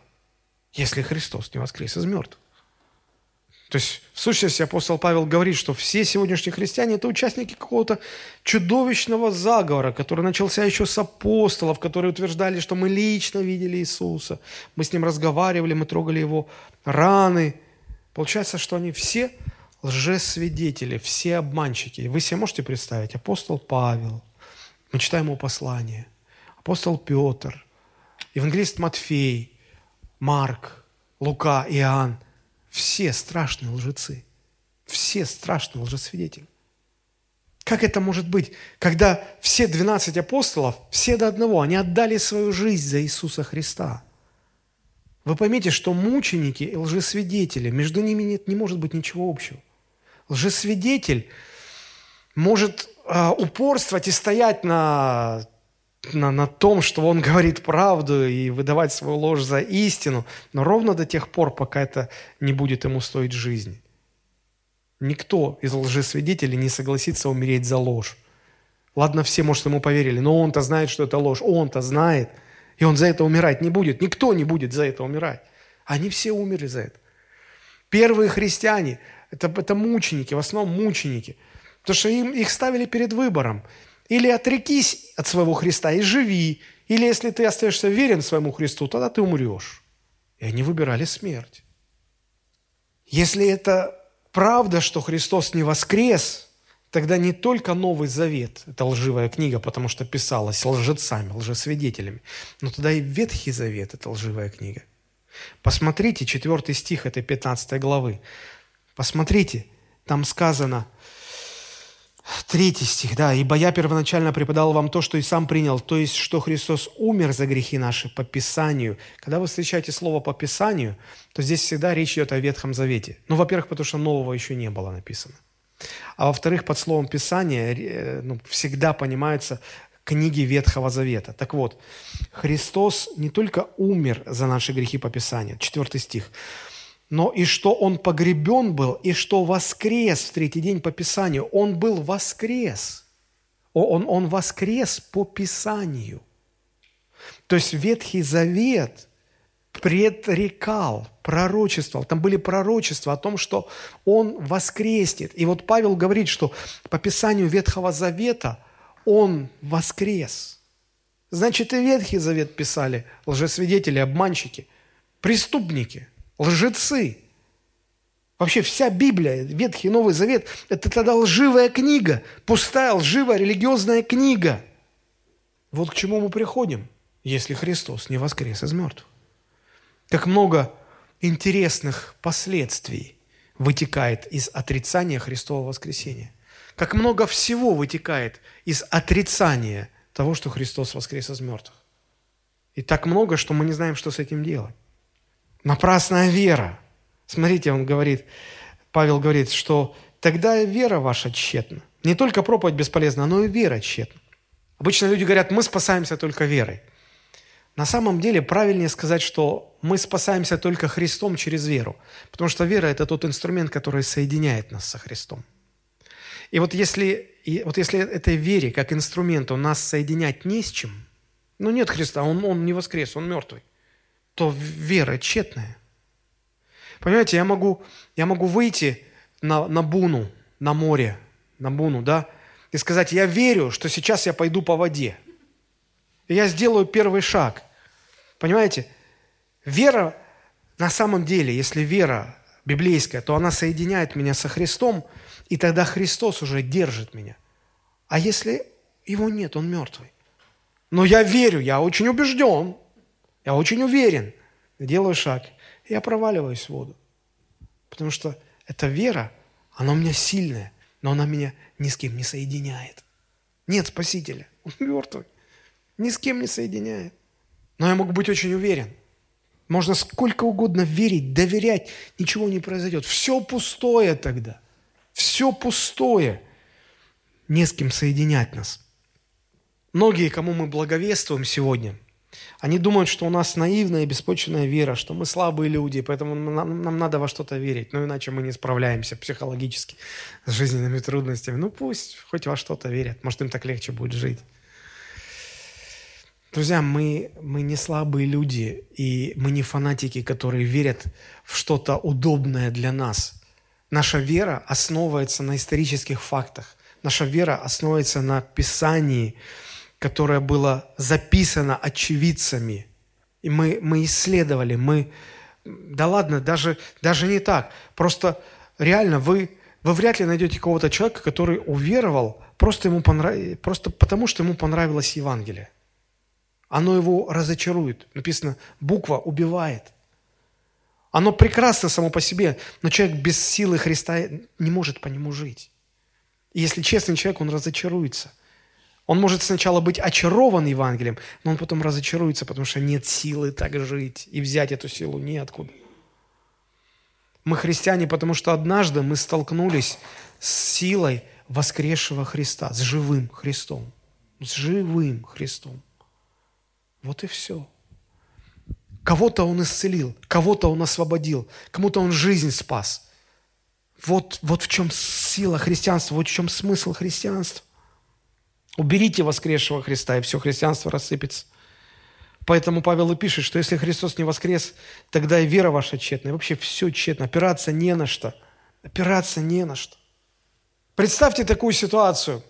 если Христос не воскрес из мертвых. То есть, в сущности, апостол Павел говорит, что все сегодняшние христиане – это участники какого-то чудовищного заговора, который начался еще с апостолов, которые утверждали, что мы лично видели Иисуса, мы с Ним разговаривали, мы трогали Его раны. Получается, что они все лжесвидетели, все обманщики. Вы себе можете представить? Апостол Павел, мы читаем его послание, апостол Петр, евангелист Матфей, Марк, Лука, Иоанн – все страшные лжецы. Все страшные лжесвидетели. Как это может быть, когда все 12 апостолов, все до одного, они отдали свою жизнь за Иисуса Христа? Вы поймите, что мученики и лжесвидетели, между ними нет, не может быть ничего общего. Лжесвидетель может э, упорствовать и стоять на на, на том, что он говорит правду и выдавать свою ложь за истину, но ровно до тех пор, пока это не будет ему стоить жизни. Никто из лжесвидетелей не согласится умереть за ложь. Ладно, все, может, ему поверили, но он-то знает, что это ложь, он-то знает, и он за это умирать не будет. Никто не будет за это умирать. Они все умерли за это. Первые христиане это, – это мученики, в основном мученики, потому что им, их ставили перед выбором – или отрекись от своего Христа и живи. Или если ты остаешься верен своему Христу, тогда ты умрешь. И они выбирали смерть. Если это правда, что Христос не воскрес, тогда не только Новый Завет, это лживая книга, потому что писалась лжецами, лжесвидетелями, но тогда и Ветхий Завет – это лживая книга. Посмотрите, 4 стих этой 15 главы. Посмотрите, там сказано, третий стих, да, «Ибо я первоначально преподал вам то, что и сам принял, то есть, что Христос умер за грехи наши по Писанию». Когда вы встречаете слово «по Писанию», то здесь всегда речь идет о Ветхом Завете. Ну, во-первых, потому что нового еще не было написано. А во-вторых, под словом «Писание» э, ну, всегда понимается книги Ветхого Завета. Так вот, Христос не только умер за наши грехи по Писанию, четвертый стих, но и что Он погребен был, и что воскрес в третий день по Писанию. Он был воскрес. Он, он воскрес по Писанию. То есть Ветхий Завет предрекал, пророчествовал. Там были пророчества о том, что Он воскреснет. И вот Павел говорит, что по Писанию Ветхого Завета – он воскрес. Значит, и Ветхий Завет писали лжесвидетели, обманщики, преступники, лжецы. Вообще вся Библия, Ветхий и Новый Завет – это тогда лживая книга, пустая, лживая религиозная книга. Вот к чему мы приходим, если Христос не воскрес из мертвых. Как много интересных последствий вытекает из отрицания Христового воскресения – как много всего вытекает из отрицания того, что Христос воскрес из мертвых. И так много, что мы не знаем, что с этим делать. Напрасная вера. Смотрите, он говорит, Павел говорит, что тогда вера ваша тщетна. Не только проповедь бесполезна, но и вера тщетна. Обычно люди говорят, мы спасаемся только верой. На самом деле правильнее сказать, что мы спасаемся только Христом через веру. Потому что вера – это тот инструмент, который соединяет нас со Христом. И вот если, и вот если этой вере как инструменту нас соединять не с чем, ну нет Христа, он, он не воскрес, он мертвый, то вера тщетная. Понимаете, я могу, я могу выйти на, на буну, на море, на буну, да, и сказать, я верю, что сейчас я пойду по воде. И я сделаю первый шаг. Понимаете? Вера на самом деле, если вера библейская, то она соединяет меня со Христом – и тогда Христос уже держит меня. А если его нет, он мертвый? Но я верю, я очень убежден, я очень уверен. Делаю шаг, я проваливаюсь в воду. Потому что эта вера, она у меня сильная, но она меня ни с кем не соединяет. Нет Спасителя, он мертвый, ни с кем не соединяет. Но я могу быть очень уверен. Можно сколько угодно верить, доверять, ничего не произойдет. Все пустое тогда. Все пустое. Не с кем соединять нас. Многие, кому мы благовествуем сегодня, они думают, что у нас наивная и беспочвенная вера, что мы слабые люди, поэтому нам, нам надо во что-то верить, но иначе мы не справляемся психологически с жизненными трудностями. Ну пусть хоть во что-то верят, может им так легче будет жить. Друзья, мы, мы не слабые люди, и мы не фанатики, которые верят в что-то удобное для нас – Наша вера основывается на исторических фактах. Наша вера основывается на Писании, которое было записано очевидцами. И мы, мы исследовали, мы... Да ладно, даже, даже не так. Просто реально вы, вы вряд ли найдете кого-то человека, который уверовал просто, ему понрав... просто потому, что ему понравилось Евангелие. Оно его разочарует. Написано, буква убивает – оно прекрасно само по себе, но человек без силы Христа не может по нему жить. И если честный человек, он разочаруется. Он может сначала быть очарован Евангелием, но он потом разочаруется, потому что нет силы так жить, и взять эту силу неоткуда. Мы христиане, потому что однажды мы столкнулись с силой воскресшего Христа, с живым Христом. С живым Христом. Вот и все. Кого-то Он исцелил, кого-то Он освободил, кому-то Он жизнь спас. Вот, вот в чем сила христианства, вот в чем смысл христианства. Уберите воскресшего Христа, и все христианство рассыпется. Поэтому Павел и пишет, что если Христос не воскрес, тогда и вера ваша тщетна. И вообще все тщетно. Опираться не на что. Опираться не на что. Представьте такую ситуацию.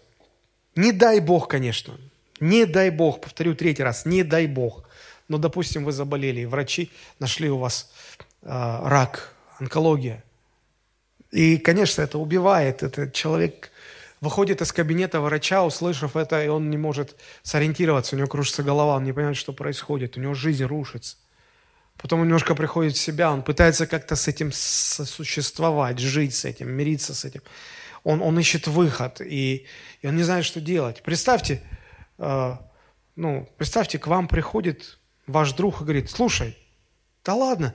Не дай Бог, конечно. Не дай Бог, повторю третий раз, не дай Бог. Но, допустим, вы заболели, и врачи нашли у вас э, рак, онкология. И, конечно, это убивает. Это человек выходит из кабинета врача, услышав это, и он не может сориентироваться, у него кружится голова, он не понимает, что происходит, у него жизнь рушится. потом он немножко приходит в себя, он пытается как-то с этим сосуществовать, жить с этим, мириться с этим. Он, он ищет выход, и, и он не знает, что делать. Представьте, э, ну, представьте, к вам приходит ваш друг и говорит, слушай, да ладно,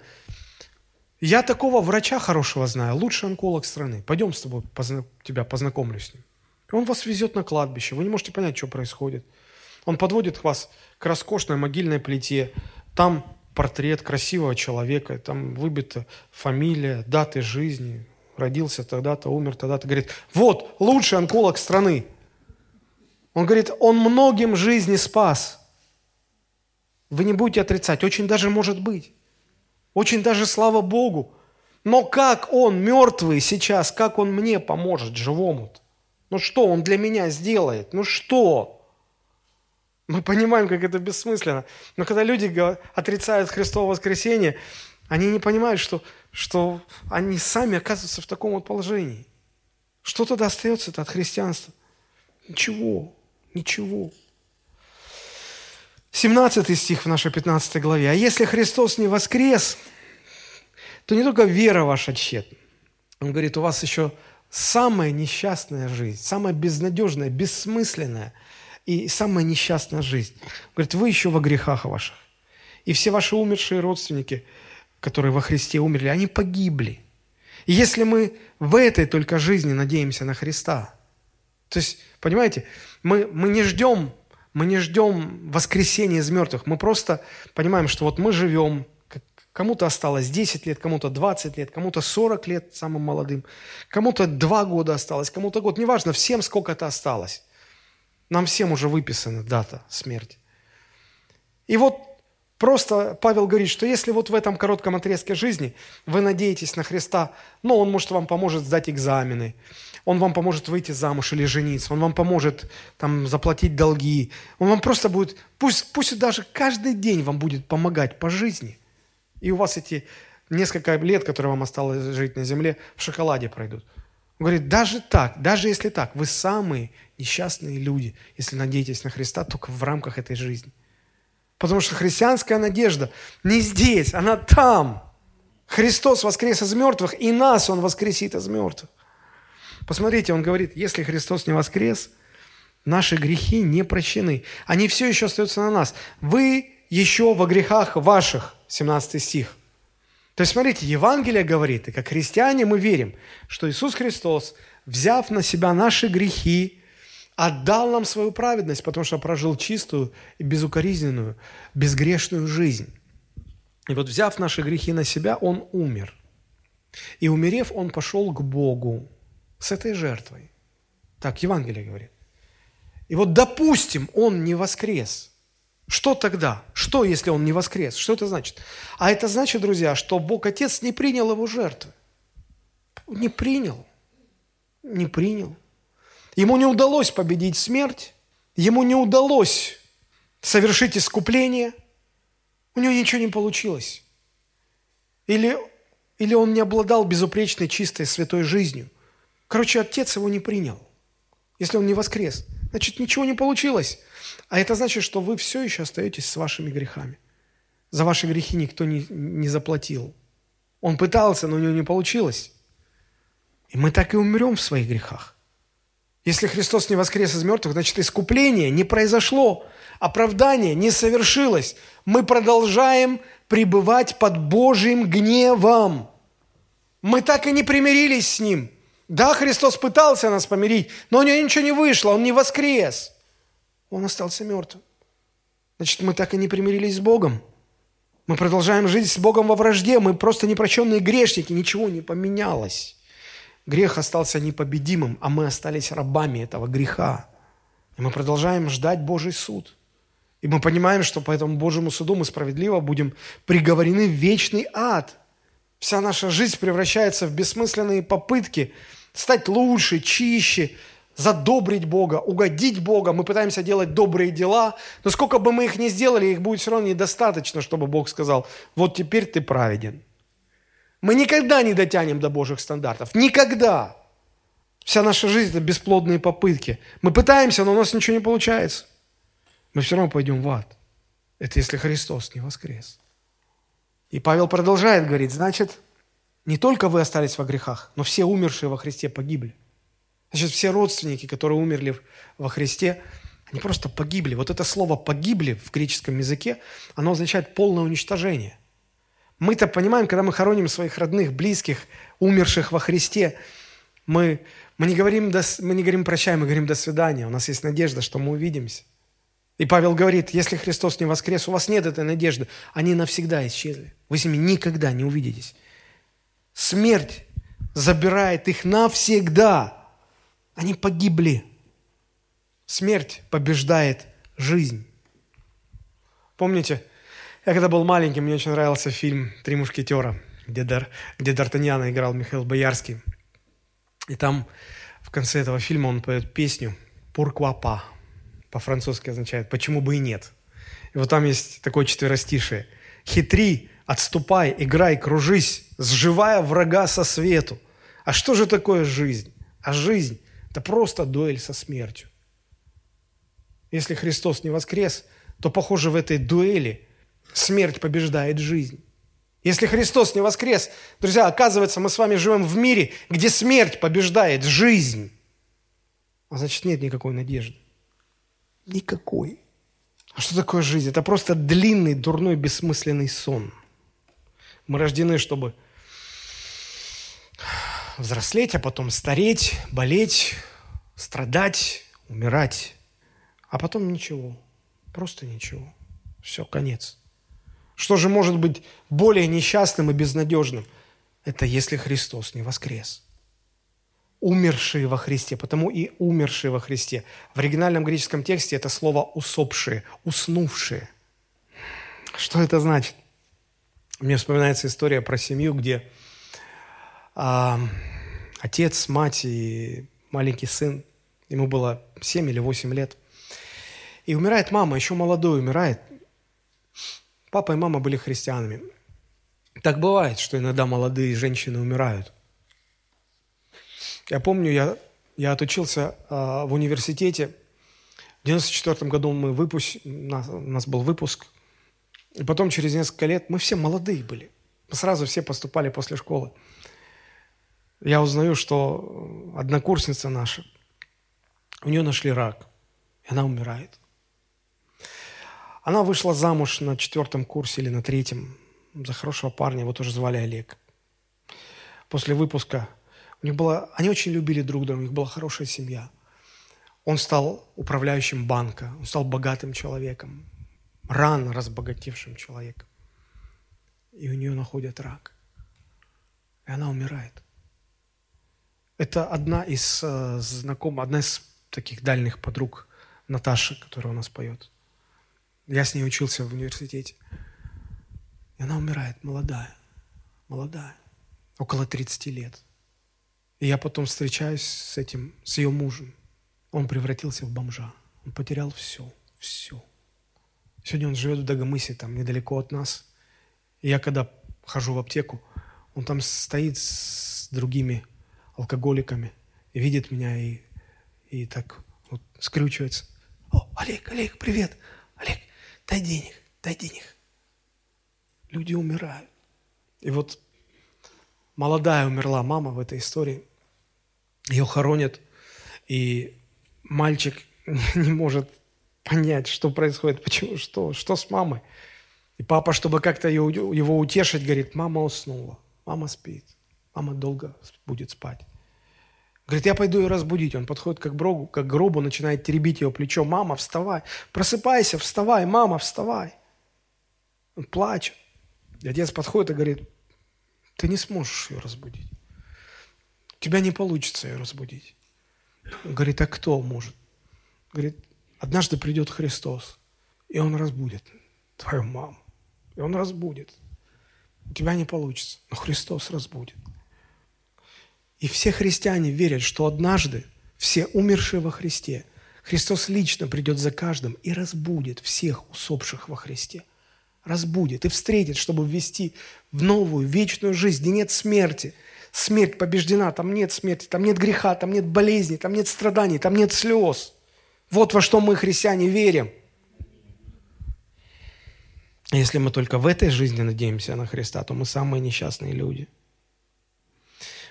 я такого врача хорошего знаю, лучший онколог страны. Пойдем с тобой, позна... тебя познакомлю с ним. Он вас везет на кладбище, вы не можете понять, что происходит. Он подводит вас к роскошной могильной плите. Там портрет красивого человека, там выбита фамилия, даты жизни, родился тогда-то, умер тогда-то. Говорит, вот, лучший онколог страны. Он говорит, он многим жизни спас. Вы не будете отрицать, очень даже может быть. Очень даже слава Богу. Но как он, мертвый сейчас, как он мне поможет, живому -то? Ну что он для меня сделает? Ну что? Мы понимаем, как это бессмысленно. Но когда люди отрицают Христово воскресение, они не понимают, что, что они сами оказываются в таком вот положении. Что тогда остается от христианства? Ничего, ничего. 17 стих в нашей 15 главе. «А если Христос не воскрес, то не только вера ваша тщетна». Он говорит, у вас еще самая несчастная жизнь, самая безнадежная, бессмысленная – и самая несчастная жизнь. Говорит, вы еще во грехах ваших. И все ваши умершие родственники, которые во Христе умерли, они погибли. И если мы в этой только жизни надеемся на Христа, то есть, понимаете, мы, мы не ждем, мы не ждем воскресения из мертвых, мы просто понимаем, что вот мы живем, кому-то осталось 10 лет, кому-то 20 лет, кому-то 40 лет самым молодым, кому-то 2 года осталось, кому-то год, неважно, всем сколько это осталось. Нам всем уже выписана дата смерти. И вот просто Павел говорит, что если вот в этом коротком отрезке жизни вы надеетесь на Христа, ну, Он, может, вам поможет сдать экзамены, Он вам поможет выйти замуж или жениться, Он вам поможет там заплатить долги, Он вам просто будет, пусть, пусть даже каждый день вам будет помогать по жизни, и у вас эти несколько лет, которые вам осталось жить на земле, в шоколаде пройдут. Он говорит, даже так, даже если так, вы самые несчастные люди, если надеетесь на Христа только в рамках этой жизни. Потому что христианская надежда не здесь, она там. Христос воскрес из мертвых, и нас Он воскресит из мертвых. Посмотрите, Он говорит, если Христос не воскрес, наши грехи не прощены. Они все еще остаются на нас. Вы еще во грехах ваших, 17 стих. То есть, смотрите, Евангелие говорит, и как христиане мы верим, что Иисус Христос, взяв на себя наши грехи, отдал нам свою праведность, потому что прожил чистую и безукоризненную, безгрешную жизнь. И вот взяв наши грехи на себя, Он умер. И умерев, Он пошел к Богу с этой жертвой. Так Евангелие говорит. И вот допустим, Он не воскрес – что тогда? Что, если он не воскрес? Что это значит? А это значит, друзья, что Бог Отец не принял его жертвы. Не принял. Не принял. Ему не удалось победить смерть. Ему не удалось совершить искупление. У него ничего не получилось. Или, или он не обладал безупречной, чистой, святой жизнью. Короче, Отец его не принял. Если он не воскрес, значит, ничего не получилось. А это значит, что вы все еще остаетесь с вашими грехами. За ваши грехи никто не, не заплатил. Он пытался, но у него не получилось. И мы так и умрем в своих грехах. Если Христос не воскрес из мертвых, значит искупление не произошло, оправдание не совершилось. Мы продолжаем пребывать под Божьим гневом. Мы так и не примирились с Ним. Да, Христос пытался нас помирить, но у него ничего не вышло, Он не воскрес он остался мертвым. Значит, мы так и не примирились с Богом. Мы продолжаем жить с Богом во вражде. Мы просто непроченные грешники. Ничего не поменялось. Грех остался непобедимым, а мы остались рабами этого греха. И мы продолжаем ждать Божий суд. И мы понимаем, что по этому Божьему суду мы справедливо будем приговорены в вечный ад. Вся наша жизнь превращается в бессмысленные попытки стать лучше, чище, задобрить Бога, угодить Бога. Мы пытаемся делать добрые дела, но сколько бы мы их ни сделали, их будет все равно недостаточно, чтобы Бог сказал, вот теперь ты праведен. Мы никогда не дотянем до Божьих стандартов. Никогда. Вся наша жизнь – это бесплодные попытки. Мы пытаемся, но у нас ничего не получается. Мы все равно пойдем в ад. Это если Христос не воскрес. И Павел продолжает говорить, значит, не только вы остались во грехах, но все умершие во Христе погибли. Значит, все родственники, которые умерли во Христе, они просто погибли. Вот это слово «погибли» в греческом языке, оно означает полное уничтожение. Мы-то понимаем, когда мы хороним своих родных, близких, умерших во Христе, мы, мы, не говорим до, мы не говорим «прощай», мы говорим «до свидания». У нас есть надежда, что мы увидимся. И Павел говорит, если Христос не воскрес, у вас нет этой надежды. Они навсегда исчезли. Вы с ними никогда не увидитесь. Смерть забирает их навсегда. Они погибли. Смерть побеждает жизнь. Помните, я когда был маленьким, мне очень нравился фильм «Три мушкетера», где, Дар, где Д'Артаньяна играл Михаил Боярский. И там в конце этого фильма он поет песню «Пурквапа». По-французски означает «почему бы и нет». И вот там есть такое четверостишее. «Хитри, отступай, играй, кружись, сживая врага со свету». А что же такое жизнь? А жизнь – это просто дуэль со смертью. Если Христос не воскрес, то, похоже, в этой дуэли смерть побеждает жизнь. Если Христос не воскрес, друзья, оказывается, мы с вами живем в мире, где смерть побеждает жизнь. А значит, нет никакой надежды. Никакой. А что такое жизнь? Это просто длинный, дурной, бессмысленный сон. Мы рождены, чтобы взрослеть, а потом стареть, болеть, страдать, умирать. А потом ничего. Просто ничего. Все, конец. Что же может быть более несчастным и безнадежным? Это если Христос не воскрес. Умершие во Христе, потому и умершие во Христе. В оригинальном греческом тексте это слово «усопшие», «уснувшие». Что это значит? Мне вспоминается история про семью, где а, отец, мать и маленький сын, ему было 7 или 8 лет – и умирает мама, еще молодой умирает. Папа и мама были христианами. Так бывает, что иногда молодые женщины умирают. Я помню, я, я отучился э, в университете. В 94 году мы выпуск, у нас, у нас был выпуск. И потом через несколько лет мы все молодые были. Мы сразу все поступали после школы. Я узнаю, что однокурсница наша, у нее нашли рак, и она умирает. Она вышла замуж на четвертом курсе или на третьем за хорошего парня, его тоже звали Олег. После выпуска у них было, они очень любили друг друга, у них была хорошая семья. Он стал управляющим банка, он стал богатым человеком, рано разбогатевшим человеком. И у нее находят рак. И она умирает. Это одна из э, знакомых, одна из таких дальних подруг Наташи, которая у нас поет. Я с ней учился в университете. И она умирает, молодая, молодая, около 30 лет. И я потом встречаюсь с этим, с ее мужем. Он превратился в бомжа. Он потерял все, все. Сегодня он живет в Дагомысе, там недалеко от нас. И я когда хожу в аптеку, он там стоит с другими алкоголиками видит меня и, и так вот скрючивается. О, Олег, Олег, привет. Олег, дай денег, дай денег. Люди умирают. И вот молодая умерла мама в этой истории. Ее хоронят, и мальчик не может понять, что происходит, почему, что, что с мамой. И папа, чтобы как-то его утешить, говорит, мама уснула, мама спит, мама долго будет спать. Говорит, я пойду ее разбудить. Он подходит как к гробу, как гробу, начинает теребить его плечо. Мама, вставай, просыпайся, вставай, мама, вставай. Он плачет. И отец подходит и говорит, ты не сможешь ее разбудить. У тебя не получится ее разбудить. Он говорит, а кто может? Говорит, однажды придет Христос, и Он разбудит твою маму. И Он разбудит. У тебя не получится, но Христос разбудит. И все христиане верят, что однажды все умершие во Христе, Христос лично придет за каждым и разбудит всех усопших во Христе. Разбудит и встретит, чтобы ввести в новую вечную жизнь, где нет смерти. Смерть побеждена, там нет смерти, там нет греха, там нет болезни, там нет страданий, там нет слез. Вот во что мы, христиане, верим. Если мы только в этой жизни надеемся на Христа, то мы самые несчастные люди.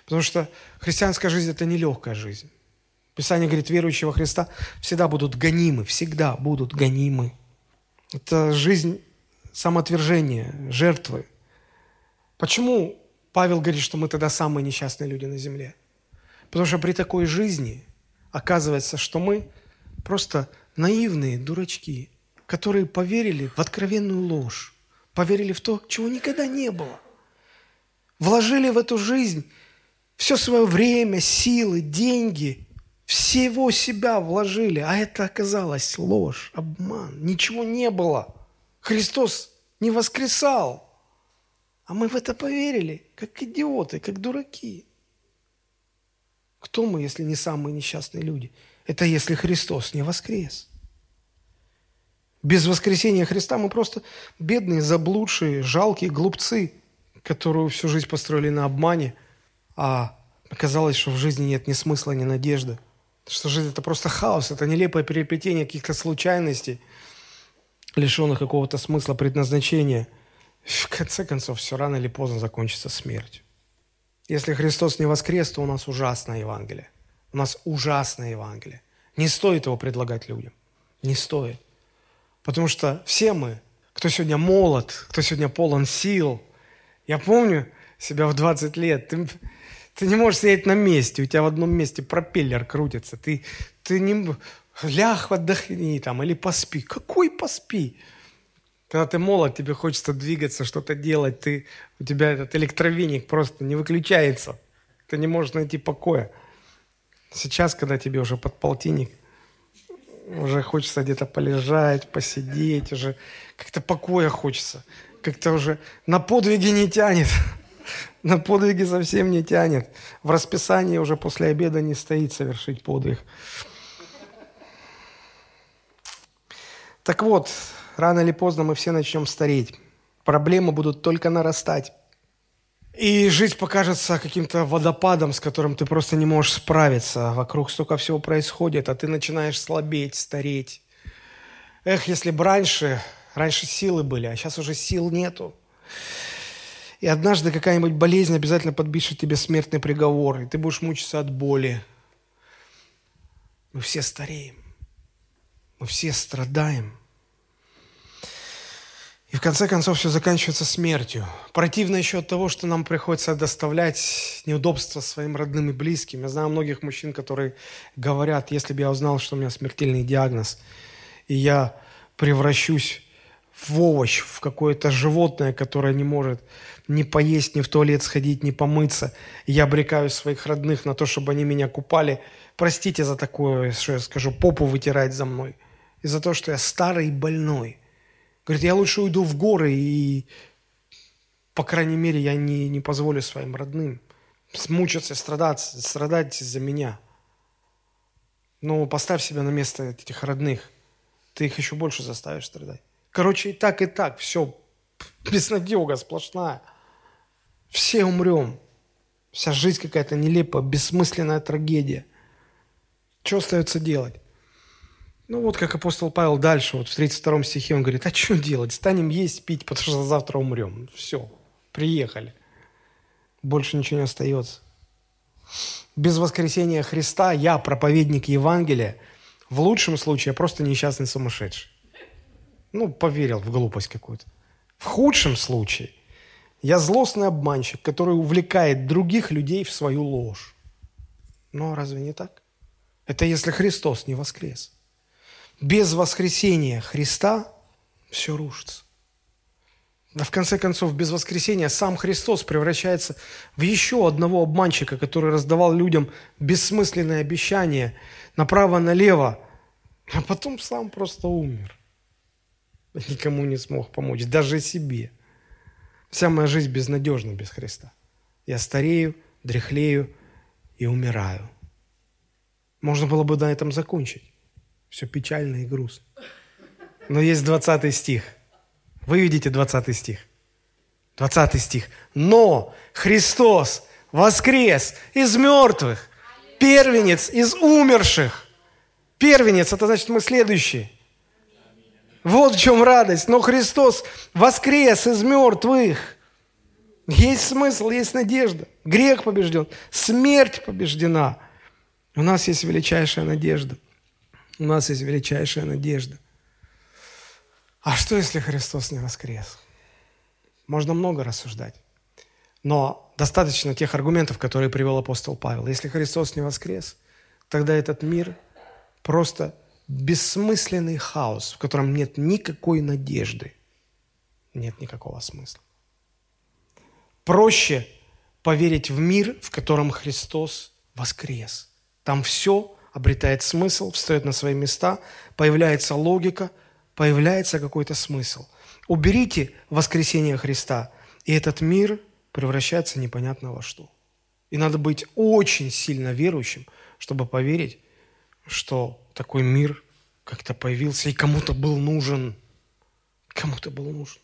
Потому что христианская жизнь – это нелегкая жизнь. Писание говорит, верующие во Христа всегда будут гонимы, всегда будут гонимы. Это жизнь самоотвержения, жертвы. Почему Павел говорит, что мы тогда самые несчастные люди на земле? Потому что при такой жизни оказывается, что мы просто наивные дурачки, которые поверили в откровенную ложь, поверили в то, чего никогда не было. Вложили в эту жизнь все свое время, силы, деньги, всего себя вложили, а это оказалось ложь, обман, ничего не было. Христос не воскресал, а мы в это поверили, как идиоты, как дураки. Кто мы, если не самые несчастные люди? Это если Христос не воскрес. Без воскресения Христа мы просто бедные, заблудшие, жалкие глупцы, которые всю жизнь построили на обмане, а оказалось, что в жизни нет ни смысла, ни надежды. Что жизнь – это просто хаос, это нелепое переплетение каких-то случайностей, лишенных какого-то смысла, предназначения. В конце концов, все рано или поздно закончится смертью. Если Христос не воскрес, то у нас ужасное Евангелие. У нас ужасное Евангелие. Не стоит его предлагать людям. Не стоит. Потому что все мы, кто сегодня молод, кто сегодня полон сил, я помню себя в 20 лет, ты, ты не можешь сидеть на месте, у тебя в одном месте пропеллер крутится, ты, ты не... Ляг, отдохни там, или поспи. Какой поспи? Когда ты молод, тебе хочется двигаться, что-то делать, ты, у тебя этот электровеник просто не выключается. Ты не можешь найти покоя. Сейчас, когда тебе уже под полтинник, уже хочется где-то полежать, посидеть, уже как-то покоя хочется. Как-то уже на подвиги не тянет. На подвиги совсем не тянет. В расписании уже после обеда не стоит совершить подвиг. Так вот, рано или поздно мы все начнем стареть. Проблемы будут только нарастать. И жизнь покажется каким-то водопадом, с которым ты просто не можешь справиться. Вокруг столько всего происходит, а ты начинаешь слабеть, стареть. Эх, если бы раньше, раньше силы были, а сейчас уже сил нету. И однажды какая-нибудь болезнь обязательно подпишет тебе смертный приговор, и ты будешь мучиться от боли. Мы все стареем. Мы все страдаем. И в конце концов все заканчивается смертью. Противно еще от того, что нам приходится доставлять неудобства своим родным и близким. Я знаю многих мужчин, которые говорят, если бы я узнал, что у меня смертельный диагноз, и я превращусь в овощ, в какое-то животное, которое не может ни поесть, ни в туалет сходить, ни помыться. Я обрекаю своих родных на то, чтобы они меня купали. Простите за такое, что я скажу, попу вытирать за мной. И за то, что я старый и больной – Говорит, я лучше уйду в горы и, по крайней мере, я не, не позволю своим родным мучиться, страдать, страдать из-за меня. Но поставь себя на место этих родных. Ты их еще больше заставишь страдать. Короче, и так, и так. Все, безнадега сплошная. Все умрем. Вся жизнь какая-то нелепая, бессмысленная трагедия. Что остается делать? Ну вот как апостол Павел дальше, вот в 32 стихе он говорит, а что делать? Станем есть, пить, потому что завтра умрем. Все, приехали. Больше ничего не остается. Без воскресения Христа я, проповедник Евангелия, в лучшем случае я просто несчастный сумасшедший. Ну, поверил в глупость какую-то. В худшем случае я злостный обманщик, который увлекает других людей в свою ложь. Но разве не так? Это если Христос не воскрес. Без воскресения Христа все рушится. Да в конце концов, без воскресения сам Христос превращается в еще одного обманщика, который раздавал людям бессмысленные обещания направо-налево, а потом сам просто умер. Никому не смог помочь, даже себе. Вся моя жизнь безнадежна без Христа. Я старею, дряхлею и умираю. Можно было бы на этом закончить. Все печально и грустно. Но есть 20 стих. Вы видите 20 стих? 20 стих. Но Христос воскрес из мертвых, первенец из умерших. Первенец, это значит мы следующие. Вот в чем радость. Но Христос воскрес из мертвых. Есть смысл, есть надежда. Грех побежден, смерть побеждена. У нас есть величайшая надежда. У нас есть величайшая надежда. А что, если Христос не воскрес? Можно много рассуждать. Но достаточно тех аргументов, которые привел апостол Павел. Если Христос не воскрес, тогда этот мир просто бессмысленный хаос, в котором нет никакой надежды, нет никакого смысла. Проще поверить в мир, в котором Христос воскрес. Там все обретает смысл, встает на свои места, появляется логика, появляется какой-то смысл. Уберите воскресение Христа, и этот мир превращается непонятно во что. И надо быть очень сильно верующим, чтобы поверить, что такой мир как-то появился и кому-то был нужен. Кому-то был нужен.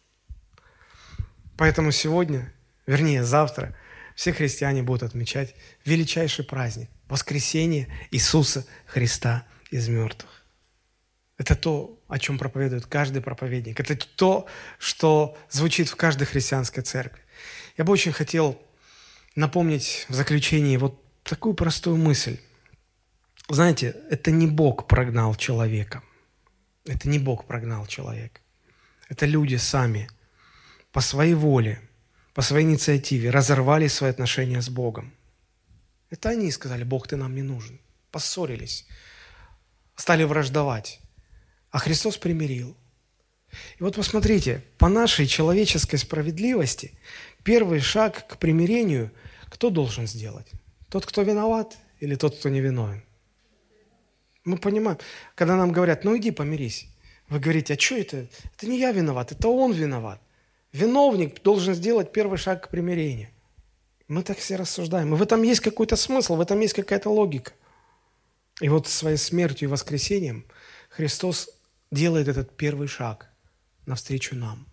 Поэтому сегодня, вернее завтра, все христиане будут отмечать величайший праздник – воскресение Иисуса Христа из мертвых. Это то, о чем проповедует каждый проповедник. Это то, что звучит в каждой христианской церкви. Я бы очень хотел напомнить в заключении вот такую простую мысль. Знаете, это не Бог прогнал человека. Это не Бог прогнал человека. Это люди сами по своей воле, по своей инициативе разорвали свои отношения с Богом. Это они сказали, Бог, ты нам не нужен. Поссорились, стали враждовать. А Христос примирил. И вот посмотрите, по нашей человеческой справедливости, первый шаг к примирению кто должен сделать? Тот, кто виноват или тот, кто не виновен? Мы понимаем, когда нам говорят, ну иди помирись. Вы говорите, а что это? Это не я виноват, это он виноват. Виновник должен сделать первый шаг к примирению. Мы так все рассуждаем. И в этом есть какой-то смысл, в этом есть какая-то логика. И вот своей смертью и воскресением Христос делает этот первый шаг навстречу нам,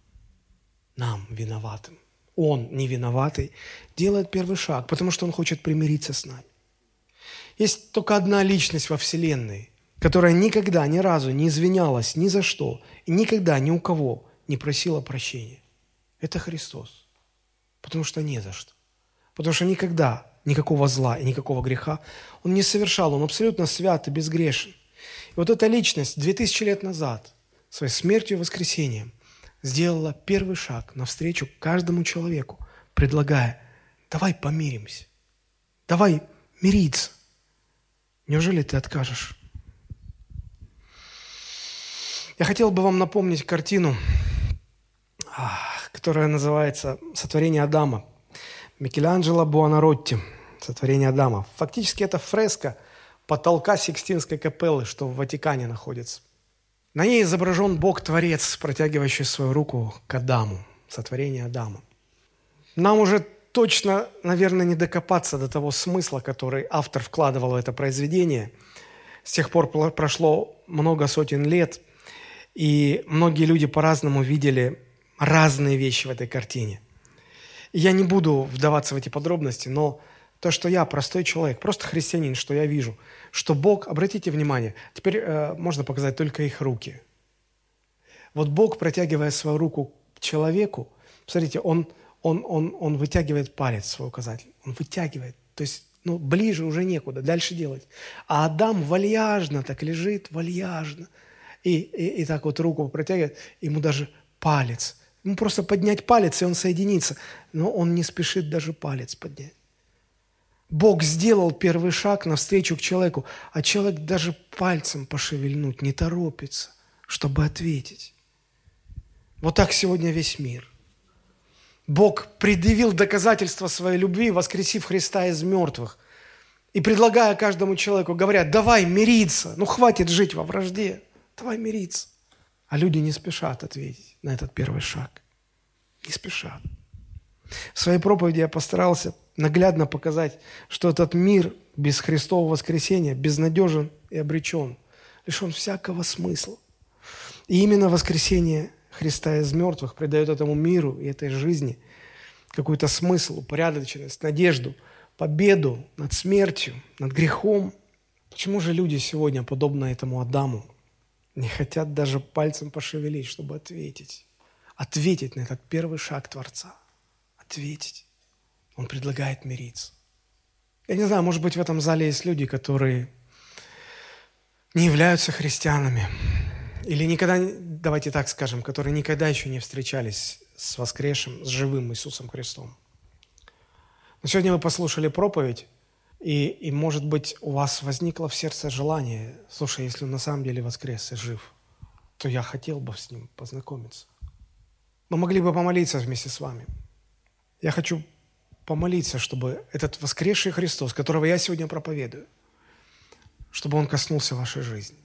нам, виноватым. Он, не виноватый, делает первый шаг, потому что Он хочет примириться с нами. Есть только одна личность во Вселенной, которая никогда, ни разу не извинялась ни за что и никогда ни у кого не просила прощения. Это Христос. Потому что не за что. Потому что никогда никакого зла и никакого греха он не совершал. Он абсолютно свят и безгрешен. И вот эта личность 2000 лет назад своей смертью и воскресением сделала первый шаг навстречу каждому человеку, предлагая, давай помиримся, давай мириться. Неужели ты откажешь? Я хотел бы вам напомнить картину, которая называется «Сотворение Адама». Микеланджело Буонаротти «Сотворение Адама». Фактически это фреска потолка Сикстинской капеллы, что в Ватикане находится. На ней изображен Бог-творец, протягивающий свою руку к Адаму, сотворение Адама. Нам уже точно, наверное, не докопаться до того смысла, который автор вкладывал в это произведение. С тех пор прошло много сотен лет, и многие люди по-разному видели разные вещи в этой картине. я не буду вдаваться в эти подробности, но то, что я простой человек, просто христианин, что я вижу, что Бог, обратите внимание, теперь э, можно показать только их руки. Вот Бог, протягивая свою руку к человеку, смотрите, Он он, он, он вытягивает палец свой указатель. Он вытягивает. То есть ну, ближе уже некуда, дальше делать. А Адам вальяжно так лежит, вальяжно. И, и, и так вот руку протягивает, ему даже палец. Ему просто поднять палец, и он соединится. Но он не спешит даже палец поднять. Бог сделал первый шаг навстречу к человеку, а человек даже пальцем пошевельнуть не торопится, чтобы ответить. Вот так сегодня весь мир – Бог предъявил доказательства своей любви, воскресив Христа из мертвых. И предлагая каждому человеку, говорят, давай мириться, ну хватит жить во вражде, давай мириться. А люди не спешат ответить на этот первый шаг. Не спешат. В своей проповеди я постарался наглядно показать, что этот мир без Христового воскресения безнадежен и обречен, лишен всякого смысла. И именно воскресение Христа из мертвых придает этому миру и этой жизни какой-то смысл, упорядоченность, надежду, победу над смертью, над грехом. Почему же люди сегодня, подобно этому Адаму, не хотят даже пальцем пошевелить, чтобы ответить. Ответить на этот первый шаг Творца. Ответить. Он предлагает мириться. Я не знаю, может быть, в этом зале есть люди, которые не являются христианами. Или никогда, давайте так скажем, которые никогда еще не встречались с воскресшим, с живым Иисусом Христом. Но сегодня вы послушали проповедь, и, и, может быть, у вас возникло в сердце желание, слушай, если он на самом деле воскрес и жив, то я хотел бы с ним познакомиться. Мы могли бы помолиться вместе с вами. Я хочу помолиться, чтобы этот воскресший Христос, которого я сегодня проповедую, чтобы он коснулся вашей жизни.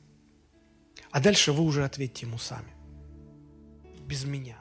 А дальше вы уже ответьте ему сами. Без меня.